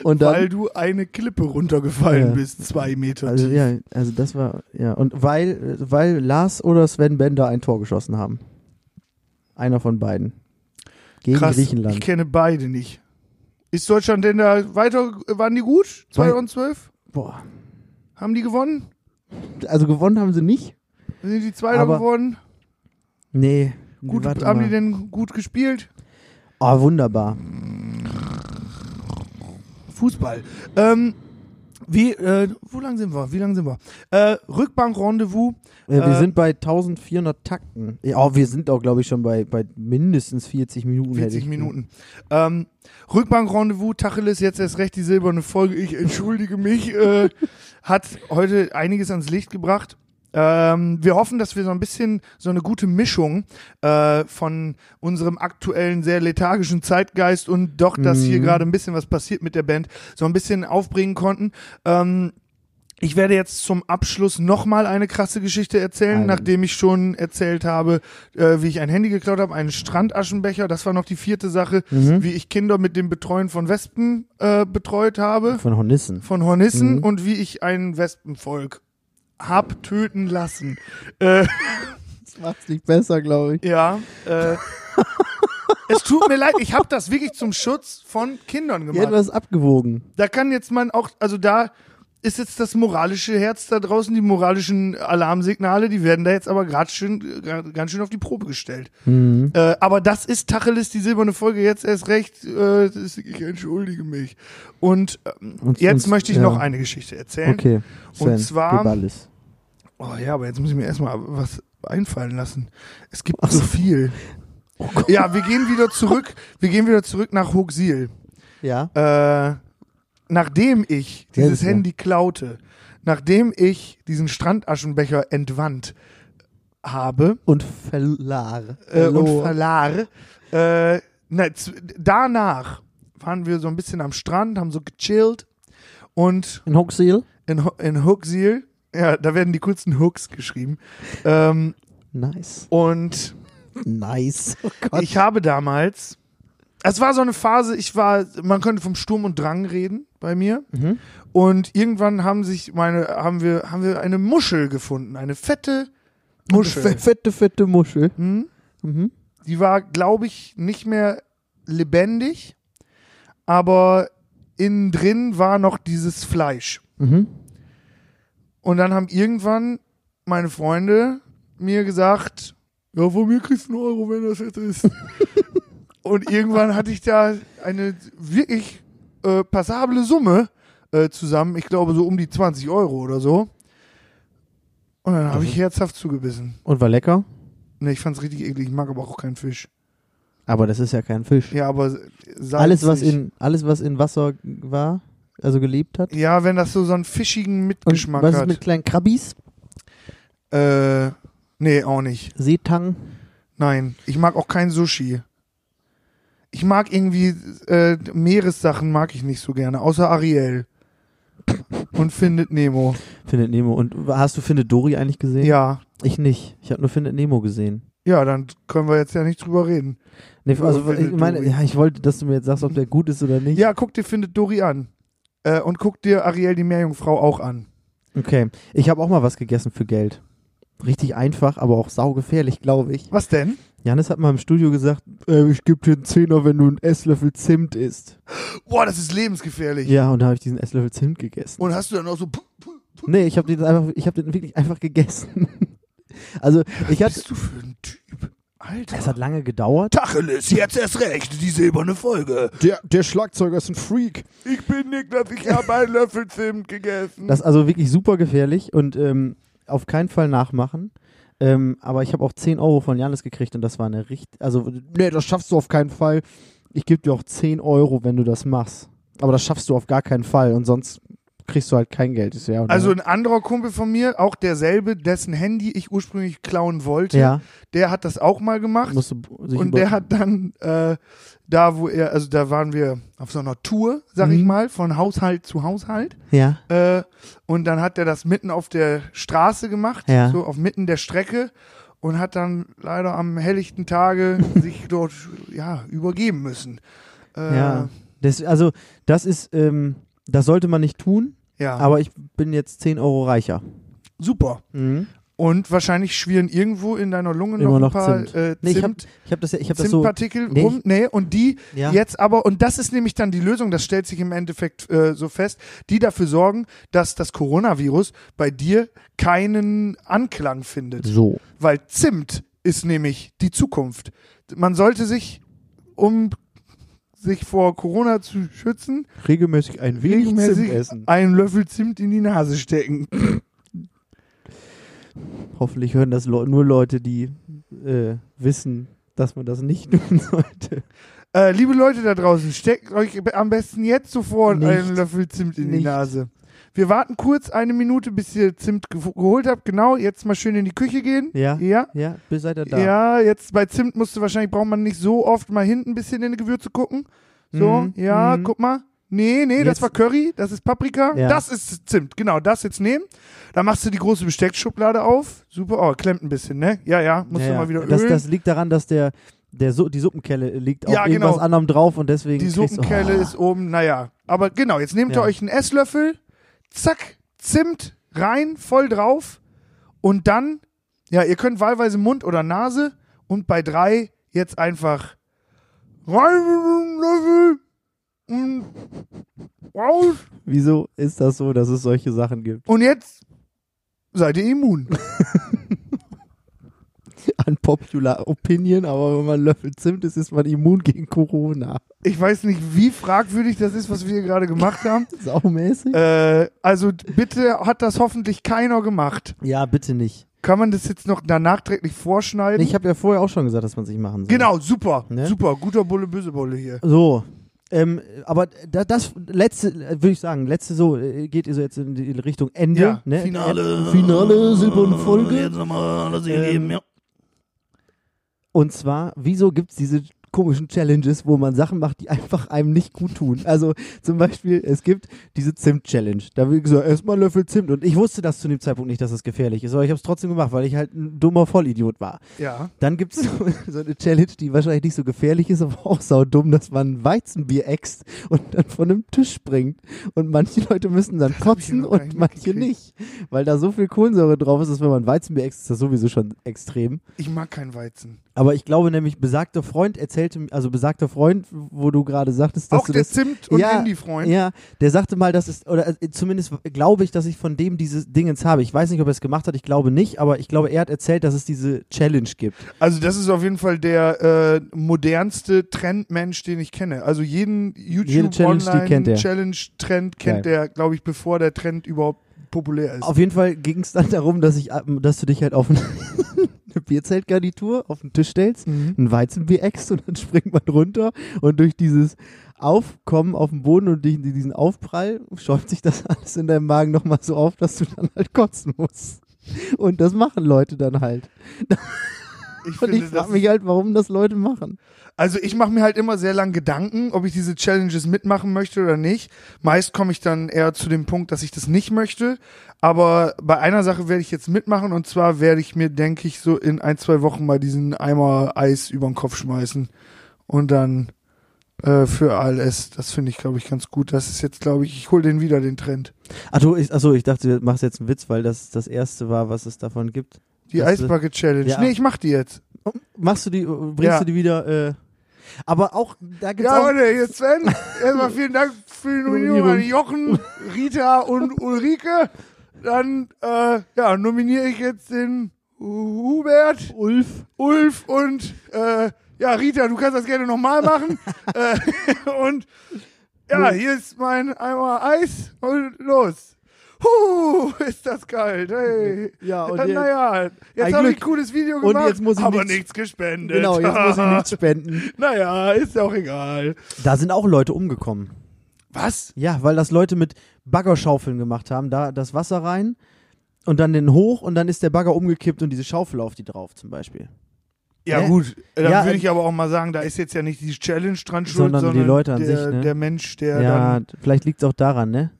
Dann, weil du eine Klippe runtergefallen Ja. bist, zwei Meter also tief. ja, also das war, ja, und weil, weil Lars oder Sven Bender ein Tor geschossen haben. Einer von beiden. Gegen Krass, Griechenland. ich kenne beide nicht. Ist Deutschland denn da weiter, waren die gut? 2012? Boah. Haben die gewonnen? Also gewonnen haben sie nicht. Sind die Zweiter geworden? Nee. Gut, warte haben mal. die denn gut gespielt? Oh, wunderbar. Fußball. Ähm, wie, äh, wo lang sind wir? Wie lang sind wir? Äh, Rückbank-Rendezvous. Äh, wir sind bei 1400 Takten. Ja, oh, wir sind auch, glaube ich, schon bei, bei mindestens 40 Minuten. hätte 40 ich- Minuten. Ähm, Rückbank-Rendezvous, Tacheles, jetzt erst recht die silberne Folge. Ich entschuldige mich. Äh, hat heute einiges ans Licht gebracht. Ähm, wir hoffen, dass wir so ein bisschen so eine gute Mischung äh, von unserem aktuellen, sehr lethargischen Zeitgeist und doch, dass hier Mhm. gerade ein bisschen was passiert mit der Band, so ein bisschen aufbringen konnten. Ähm, Ich werde jetzt zum Abschluss nochmal eine krasse Geschichte erzählen, nachdem ich schon erzählt habe, äh, wie ich ein Handy geklaut habe, einen Strandaschenbecher, das war noch die vierte Sache, Mhm. wie ich Kinder mit dem Betreuen von Wespen äh, betreut habe, Von Hornissen. von Hornissen Mhm. und wie ich ein Wespenvolk hab töten lassen. Äh, Das macht's nicht besser, glaube ich. ja, äh, es tut mir leid, ich habe das wirklich zum Schutz von Kindern gemacht. etwas abgewogen. Da kann jetzt man auch, also da ist jetzt das moralische Herz da draußen, die moralischen Alarmsignale, die werden da jetzt aber gerade schön, ganz schön auf die Probe gestellt. Mhm. Äh, aber das ist Tacheles, die silberne Folge, jetzt erst recht, äh, ist, ich entschuldige mich. Und ähm, Und- jetzt und- möchte ich ja. noch eine Geschichte erzählen. Okay. Sven, Und zwar- gib alles. Oh ja, aber jetzt muss ich mir erstmal was einfallen lassen. Es gibt Ach so viel. Oh. Ja, wir gehen wieder zurück, wir gehen wieder zurück nach Hochsiel. Ja. Äh, nachdem ich dieses. Handy klaute, nachdem ich diesen Strandaschenbecher entwandt habe Und Verlar. äh, und verlar, äh, na, danach waren wir so ein bisschen am Strand, haben so gechillt und In Hoxil? in, Ho- in Hooksil, ja, da werden die kurzen Hooks geschrieben, ähm, Nice. und Nice. Oh ich habe damals, es war so eine Phase, ich war, man könnte vom Sturm und Drang reden bei mir. mhm. Und irgendwann haben sich meine, haben wir, haben wir eine Muschel gefunden, eine fette Muschel. Fe- Fette, fette Muschel. Hm? Mhm. Die war, glaube ich, nicht mehr lebendig, aber innen drin war noch dieses Fleisch. Mhm. Und dann haben irgendwann meine Freunde mir gesagt, ja, von mir kriegst du einen Euro, wenn das jetzt ist. Und irgendwann hatte ich da eine wirklich äh, passable Summe äh, zusammen. Ich glaube so um die 20 Euro oder so. Und dann habe ich herzhaft zugebissen. Und war lecker? Ne, ich fand's richtig eklig. Ich mag aber auch keinen Fisch. Aber das ist ja kein Fisch. Ja, aber salzig. alles, was in, alles, was in Wasser war, also gelebt hat. Ja, wenn das so, so einen fischigen Und Mitgeschmack was ist hat. mit kleinen Krabbis? äh, nee, auch nicht. Seetang? Nein, ich mag auch kein Sushi. Ich mag irgendwie äh, Meeressachen mag ich nicht so gerne, außer Ariel. Und Findet Nemo. Findet Nemo. Und hast du Findet Dory eigentlich gesehen? Ja. Ich nicht. Ich habe nur Findet Nemo gesehen. Ja, dann können wir jetzt ja nicht drüber reden. Nee, also ich meine, ja, ich wollte, dass du mir jetzt sagst, ob der gut ist oder nicht. Ja, guck dir Findet Dory an. Äh, und guck dir Ariel die Meerjungfrau auch an. Okay. Ich habe auch mal was gegessen für Geld. Richtig einfach, aber auch saugefährlich, glaube ich. Was denn? Janis hat mal im Studio gesagt, äh, ich gebe dir einen Zehner, wenn du einen Esslöffel Zimt isst. Boah, das ist lebensgefährlich. Ja, und da habe ich diesen Esslöffel Zimt gegessen. Und hast du dann auch so. puh, puh, puh. Nee, ich habe den einfach, ich habe den wirklich einfach gegessen. also, ich Was hatte, bist du für ein Typ? Alter. es hat lange gedauert. Tacheles, jetzt erst recht, die silberne Folge. Der, der Schlagzeuger ist ein Freak. Ich bin Niklas, ich habe einen Löffel Zimt gegessen. Das ist also wirklich super gefährlich und ähm, auf keinen Fall nachmachen. Ähm, aber ich habe auch 10 Euro von Janis gekriegt und das war eine richtig. Also, nee, das schaffst du auf keinen Fall. Ich gebe dir auch 10 Euro, wenn du das machst. Aber das schaffst du auf gar keinen Fall und sonst kriegst du halt kein Geld. Ist ja, Also ein anderer Kumpel von mir, auch derselbe, dessen Handy ich ursprünglich klauen wollte, ja, der hat das auch mal gemacht. und der hat dann äh, da, wo er, also da waren wir auf so einer Tour, sag ich Mhm. mal, von Haushalt zu Haushalt. Ja, Äh, und dann hat er das mitten auf der Straße gemacht, Ja. so auf mitten der Strecke und hat dann leider am helllichten Tage sich dort ja übergeben müssen. Äh, ja. Das, also, das ist, ähm, das sollte man nicht tun, ja. aber ich bin jetzt 10 Euro reicher. super. Mhm. Und wahrscheinlich schwirren irgendwo in deiner Lunge noch Immer ein noch paar Zimt. Äh, Nee, ich hab- Zimt, das, ja- ich hab das so. Zimtpartikel Nee, rum. Nee, und die Ja. jetzt aber, und das ist nämlich dann die Lösung, das stellt sich im Endeffekt äh, so fest, die dafür sorgen, dass das Coronavirus bei dir keinen Anklang findet. So. Weil Zimt ist nämlich die Zukunft. Man sollte sich, um sich vor Corona zu schützen, Regelmäßig ein wenig regelmäßig Zimt essen. einen Löffel Zimt in die Nase stecken. Hoffentlich hören das nur Leute, die äh, wissen, dass man das nicht tun sollte. Äh, liebe Leute da draußen, steckt euch am besten jetzt sofort Nicht. einen Löffel Zimt in die Nicht. Nase. Wir warten kurz eine Minute, bis ihr Zimt ge geholt habt. Genau, jetzt mal schön in die Küche gehen. Ja? Ja. Ja, bis seid ihr da. Ja, jetzt bei Zimt musst du wahrscheinlich, braucht man nicht so oft mal hinten ein bisschen in die Gewürze gucken. So, Mhm, ja, mhm. guck mal. Nee, nee, das Jetzt- war Curry, das ist Paprika, Ja. das ist Zimt. Genau, das jetzt nehmen. Da machst du die große Besteckschublade auf. Super, oh, klemmt ein bisschen, ne? Ja, ja, musst Ja, du mal wieder das, ölen. das liegt daran, dass der, der Su die Suppenkelle liegt auf Ja, irgendwas genau. anderem drauf und deswegen. die Suppenkelle oh. ist oben, naja. Aber genau, jetzt nehmt ihr euch einen Esslöffel, zack, Zimt rein, voll drauf. Und dann, ja, ihr könnt wahlweise Mund oder Nase. Und bei drei jetzt einfach rein und raus. Wieso ist das so, dass es solche Sachen gibt? Und jetzt seid ihr immun. Unpopular Opinion, aber wenn man Löffel Zimt ist, ist man immun gegen Corona. Ich weiß nicht, wie fragwürdig das ist, was wir hier gerade gemacht haben. Saumäßig? Äh, also bitte hat das hoffentlich keiner gemacht. ja, bitte nicht. Kann man das jetzt noch nachträglich vorschneiden? Ich habe ja vorher auch schon gesagt, dass man sich machen soll. genau, super, Ne? super, guter Bulle, böse Bulle hier. So. Ähm, aber da, das letzte, würde ich sagen, letzte so, äh, geht ihr so jetzt in die Richtung Ende. Ja, ne? Finale. Finale, silberne Folge. Jetzt nochmal alles Ähm, gegeben, ja. Und zwar, wieso gibt es diese komischen Challenges, wo man Sachen macht, die einfach einem nicht gut tun. Also zum Beispiel, es gibt diese Zimt-Challenge. Da wird gesagt, erstmal Löffel Zimt. Und ich wusste das zu dem Zeitpunkt nicht, dass das gefährlich ist, aber ich habe es trotzdem gemacht, weil ich halt ein dummer Vollidiot war. Ja. Dann gibt es so, so eine Challenge, die wahrscheinlich nicht so gefährlich ist, aber auch saudumm, dass man Weizenbier äxt und dann von einem Tisch springt. Und manche Leute müssen dann ich kotzen und manche nicht. Weil da so viel Kohlensäure drauf ist, dass wenn man Weizenbier äxt, ist das sowieso schon extrem. Ich mag keinen Weizen. Aber ich glaube nämlich, besagter Freund erzählte, also besagter Freund, wo du gerade sagtest, dass Auch du der das, Zimt- und Ja, Handy-Freund. ja, der sagte mal, dass es, oder äh, zumindest glaube ich, dass ich von dem dieses Dingens habe. Ich weiß nicht, ob er es gemacht hat, ich glaube nicht, aber ich glaube, er hat erzählt, dass es diese Challenge gibt. Also das ist auf jeden Fall der äh, modernste Trendmensch, den ich kenne. Also jeden YouTube Challenge, die Online kennt er. Challenge Trend kennt Geil. er, glaube ich, bevor der Trend überhaupt populär ist. Auf jeden Fall ging es dann darum, dass ich, ähm, dass du dich halt auf eine Bierzeltgarnitur auf den Tisch stellst, Mhm. ein Weizenbier äxt und dann springt man runter und durch dieses Aufkommen auf dem Boden und durch diesen Aufprall schäumt sich das alles in deinem Magen nochmal so auf, dass du dann halt kotzen musst. Und das machen Leute dann halt. ich Und ich finde, das frage mich halt, warum das Leute machen. Also ich mache mir halt immer sehr lang Gedanken, ob ich diese Challenges mitmachen möchte oder nicht. Meist komme ich dann eher zu dem Punkt, dass ich das nicht möchte. Aber bei einer Sache werde ich jetzt mitmachen und zwar werde ich mir, denke ich, so in ein, zwei Wochen mal diesen Eimer Eis über den Kopf schmeißen. Und dann äh, für ALS. Das finde ich, glaube ich, ganz gut. Das ist jetzt, glaube ich, ich hole den wieder, den Trend. Ach du, ich, achso, ich dachte, du machst jetzt einen Witz, weil das das erste war, was es davon gibt. Die Eisbucket Challenge. ja. Nee, ich mach die jetzt. Machst du die, bringst Ja. du die wieder, äh, aber auch, da gibt's Ja, auch, warte, jetzt Sven. Erstmal vielen Dank für die Nominierung an Jochen, Rita und Ulrike. Dann äh, ja, nominiere ich jetzt den Hubert, Ulf. Ulf und äh, ja, Rita, du kannst das gerne nochmal machen. äh, und ja, hier ist mein Eimer Eis und los. Huh, ist das kalt. Hey. Ja, und Ja, naja, jetzt habe ich ein cooles Video Und gemacht, jetzt muss ich aber nichts- nichts gespendet. Genau, jetzt muss ich nichts spenden. naja, ist auch egal. Da sind auch Leute umgekommen. Was? Ja, weil das Leute mit Baggerschaufeln gemacht haben, da das Wasser rein und dann den hoch und dann ist der Bagger umgekippt und diese Schaufel auf die drauf zum Beispiel. Ja, Hä? gut. Dann Ja, würde äh, ich aber auch mal sagen, da ist jetzt ja nicht die Challenge dran schuld, Sondern sondern, die Leute an der, sich, ne? der Mensch, der ja, vielleicht liegt es auch daran, ne?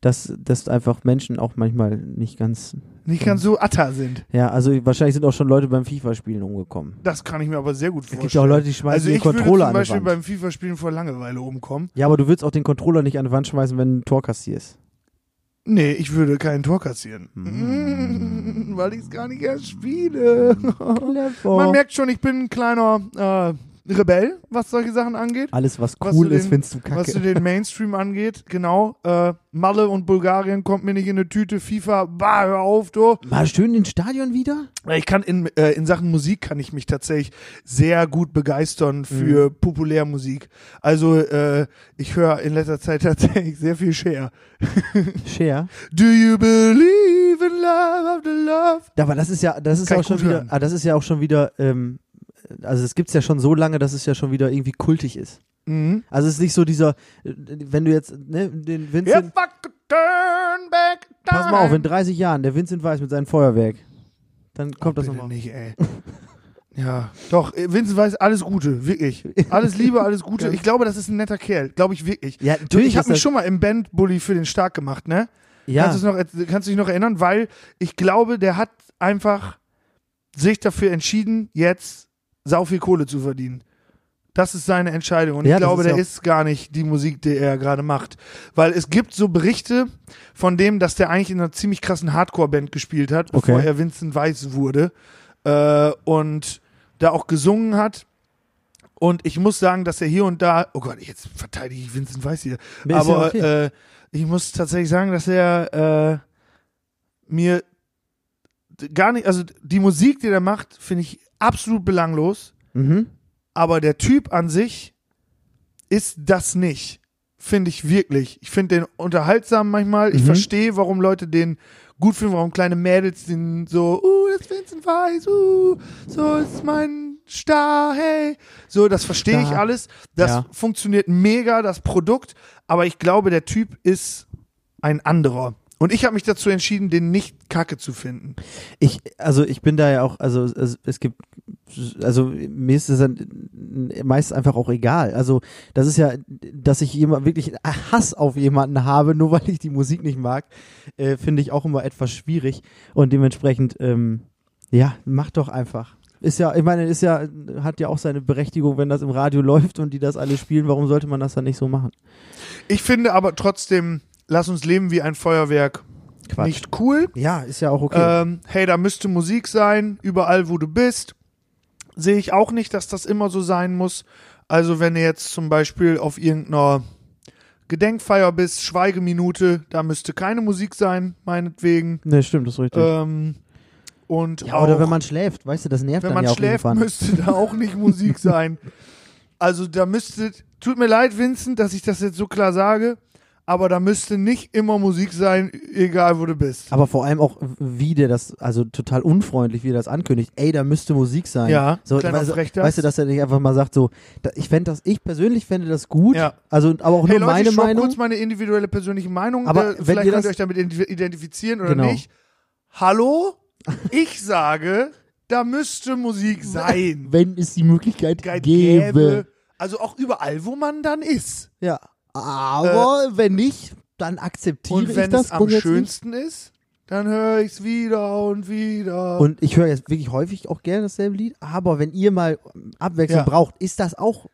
Dass, dass einfach Menschen auch manchmal nicht ganz. nicht ganz so atta sind. Ja, also wahrscheinlich sind auch schon Leute beim FIFA-Spielen umgekommen. Das kann ich mir aber sehr gut Es vorstellen. gibt ja auch Leute, die schmeißen also den ich würde Controller zum an die Beispiel Wand. beim FIFA-Spielen vor Langeweile umkommen. Ja, aber du würdest auch den Controller nicht an die Wand schmeißen, wenn du ein Tor kassierst. Nee, ich würde kein Tor kassieren. Mm. Weil ich es gar nicht erst spiele. Man merkt schon, ich bin ein kleiner äh, Rebell, was solche Sachen angeht. Alles, was Was cool ist, den- findest du kacke. Was du den Mainstream angeht, genau. Äh, Malle und Bulgarien kommt mir nicht in eine Tüte. FIFA, bah, hör auf, du. War schön ins Stadion wieder? Ich kann in, äh, in Sachen Musik kann ich mich tatsächlich sehr gut begeistern für Populärmusik. Also äh, ich höre in letzter Zeit tatsächlich sehr viel Cher. Share. Do you believe in love after love? Ja, aber das ist ja, das ist Kann auch schon wieder, hören. ah, das ist ja auch schon wieder, ähm, also es gibt's ja schon so lange, dass es ja schon wieder irgendwie kultig ist. Mhm. Also es ist nicht so dieser, äh, wenn du jetzt, ne, den Vincent, could turn back pass mal auf, in 30 Jahren, der Vincent Weiß mit seinem Feuerwerk, dann kommt das Bitte nochmal. nicht, ey. Ja, doch, äh, Vincent Weiß, alles Gute, wirklich. Alles Liebe, alles Gute. Ich glaube, das ist ein netter Kerl, glaube ich wirklich. Ja, natürlich ich habe mich das- schon mal im Bandbully für den stark gemacht, ne? Ja, Kannst, noch, kannst du dich noch erinnern? Weil ich glaube, der hat einfach sich dafür entschieden, jetzt sau viel Kohle zu verdienen. Das ist seine Entscheidung. Und Ja, ich glaube, ist der ist gar nicht die Musik, die er gerade macht. Weil es gibt so Berichte von dem, dass der eigentlich in einer ziemlich krassen Hardcore-Band gespielt hat, bevor Okay. er Vincent Weiss wurde. Äh, und da auch gesungen hat. Und ich muss sagen, dass er hier und da, oh Gott, jetzt verteidige ich Vincent Weiss hier. Ist ja Aber okay. äh, ich muss tatsächlich sagen, dass er äh, mir gar nicht, also die Musik, die er macht, finde ich absolut belanglos. mhm. Aber der Typ an sich ist das nicht. Finde ich wirklich. Ich finde den unterhaltsam manchmal. Ich Mhm. verstehe, warum Leute den gut finden, warum kleine Mädels den so, uh, das Vincent Weiss, uh, so ist mein Star, hey. So, das verstehe ich alles. Das Ja. funktioniert mega, das Produkt. Aber ich glaube, der Typ ist ein anderer. Und ich habe mich dazu entschieden, den nicht kacke zu finden. Ich, also ich bin da ja auch, also es, es gibt, also mir ist es meist einfach auch egal. Also das ist ja, dass ich jemand wirklich Hass auf jemanden habe, nur weil ich die Musik nicht mag, äh, finde ich auch immer etwas schwierig und dementsprechend, ähm, ja, mach doch einfach. Ist ja, ich meine, ist ja, hat ja auch seine Berechtigung, wenn das im Radio läuft und die das alle spielen, warum sollte man das dann nicht so machen? Ich finde aber trotzdem, lass uns leben wie ein Feuerwerk. Quatsch. Nicht cool. Ja, ist ja auch okay. Ähm, hey, da müsste Musik sein, überall wo du bist. Sehe ich auch nicht, dass das immer so sein muss. Also wenn du jetzt zum Beispiel auf irgendeiner Gedenkfeier bist, Schweigeminute, da müsste keine Musik sein, meinetwegen. ne, stimmt, das ist richtig. Ähm, und ja, oder auch, wenn man schläft, weißt du, das nervt wenn man ja schläft, irgendwann. müsste da auch nicht Musik sein. Also da müsste, tut mir leid, Vincent, dass ich das jetzt so klar sage, aber da müsste nicht immer Musik sein, egal wo du bist. Aber vor allem auch, wie der das, also total unfreundlich, wie er das ankündigt. Ey, da müsste Musik sein. Ja, so, kleiner weißt, du- Frechdachs. weißt du, dass er nicht einfach mal sagt, so, da, ich fände das, ich persönlich fände das gut. Ja. Also, aber auch Hey nur Leute, meine ich Meinung. kurz meine individuelle persönliche Meinung. Aber äh, wenn vielleicht ihr könnt ihr euch damit ident- identifizieren oder Genau. nicht. Hallo? Ich sage, da müsste Musik sein. Wenn es die Möglichkeit gäbe. gäbe. Also auch überall, wo man dann ist. Ja. Aber wenn nicht, dann akzeptiere Und ich wenn das es am schönsten ist, dann höre ich es wieder und wieder. Und ich höre jetzt wirklich häufig auch gerne dasselbe Lied, aber wenn ihr mal Abwechslung Ja. braucht, ist das auch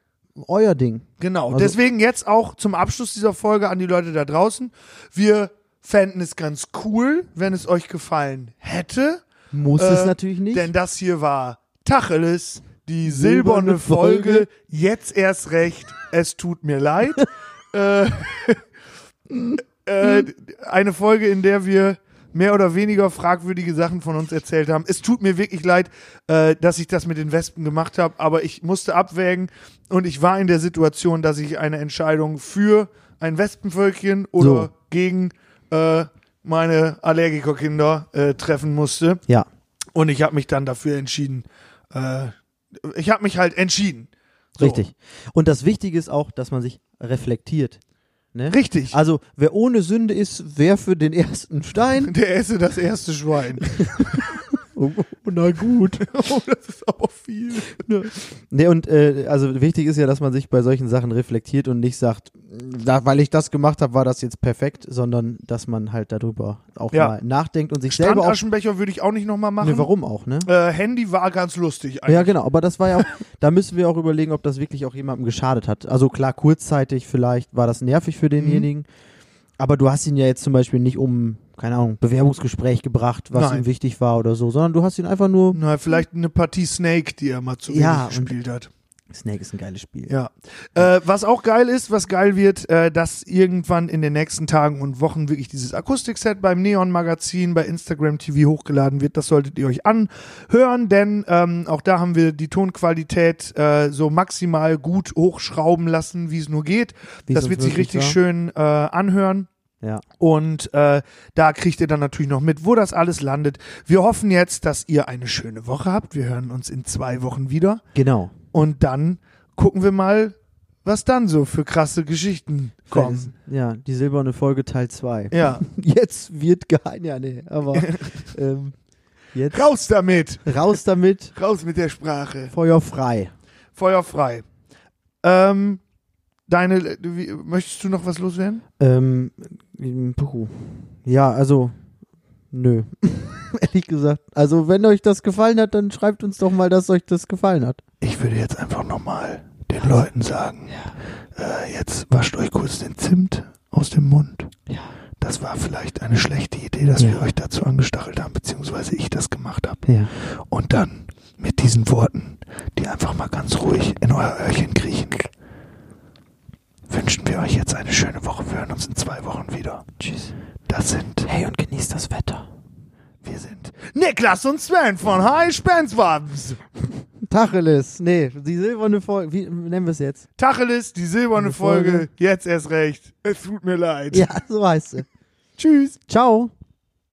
euer Ding. Genau, Also- deswegen jetzt auch zum Abschluss dieser Folge an die Leute da draußen. Wir fänden es ganz cool, wenn es euch gefallen hätte. Muss Äh, es natürlich nicht. Denn das hier war Tacheles, die Silberne silberne Folge. Folge. Jetzt erst recht. Es tut mir leid. äh, äh, eine Folge, in der wir mehr oder weniger fragwürdige Sachen von uns erzählt haben. Es tut mir wirklich leid, äh, dass ich das mit den Wespen gemacht habe, aber ich musste abwägen und ich war in der Situation, dass ich eine Entscheidung für ein Wespenvölkchen oder So. gegen äh, meine Allergikerkinder äh, treffen musste. ja. Und ich habe mich dann dafür entschieden. Äh, ich habe mich halt entschieden. So. Richtig. Und das Wichtige ist auch, dass man sich reflektiert. Ne? Richtig. Also, wer ohne Sünde ist, wer für den ersten Stein. Der esse das erste Schwein. Oh, na gut. oh, das ist aber viel. Ne, und äh, also wichtig ist ja, dass man sich bei solchen Sachen reflektiert und nicht sagt, da, weil ich das gemacht habe, war das jetzt perfekt, sondern dass man halt darüber auch Ja. mal nachdenkt und sich selber auch. Strandaschenbecher würde ich auch nicht nochmal machen. Ne, warum auch, ne? Äh, Handy war ganz lustig eigentlich. Ja, genau, aber das war ja auch, da müssen wir auch überlegen, ob das wirklich auch jemandem geschadet hat. Also klar, kurzzeitig vielleicht war das nervig für denjenigen, Mhm. aber du hast ihn ja jetzt zum Beispiel nicht um, keine Ahnung, Bewerbungsgespräch gebracht, was Nein. ihm wichtig war oder so, sondern du hast ihn einfach nur. Na, vielleicht eine Partie Snake, die er mal zu Ja, gespielt hat. Snake ist ein geiles Spiel. Ja. Äh, was auch geil ist, was geil wird, äh, dass irgendwann in den nächsten Tagen und Wochen wirklich dieses Akustikset beim Neon Magazin bei Instagram TV hochgeladen wird. Das solltet ihr euch anhören, denn ähm, auch da haben wir die Tonqualität äh, so maximal gut hochschrauben lassen, wie es nur geht. Wie das wird sich richtig war. schön äh, anhören. Ja. Und äh, da kriegt ihr dann natürlich noch mit, wo das alles landet. Wir hoffen jetzt, dass ihr eine schöne Woche habt. Wir hören uns in zwei Wochen wieder. Genau. Und dann gucken wir mal, was dann so für krasse Geschichten kommen. Ja, die silberne Folge Teil 2. Ja. Jetzt wird geheim, ja, nee, aber ähm, Jetzt Raus damit! raus damit, Raus mit der Sprache. Feuer frei. Feuer frei. Ähm, deine, wie, möchtest du noch was loswerden? Ähm, puh. ja, also, nö. Ehrlich gesagt. Also, wenn euch das gefallen hat, dann schreibt uns doch mal, dass euch das gefallen hat. Ich würde jetzt einfach nochmal den Leuten sagen, äh, jetzt wascht euch kurz den Zimt aus dem Mund. Ja. Das war vielleicht eine schlechte Idee, dass Ja. wir euch dazu angestachelt haben, beziehungsweise ich das gemacht habe. Ja. Und dann mit diesen Worten, die einfach mal ganz ruhig in euer Öhrchen kriechen, wünschen wir euch jetzt eine schöne Woche. Wir hören uns in zwei Wochen wieder. Tschüss. Das sind, Hey, und genießt das Wetter. wir sind Niklas und Sven von High Spenswabs. Tacheles. Nee, die silberne Folge. Wie nennen wir es jetzt? Tacheles, die silberne Folge. Folge. Jetzt erst recht. Es tut mir leid. Ja, so heißt sie. Tschüss. Ciao.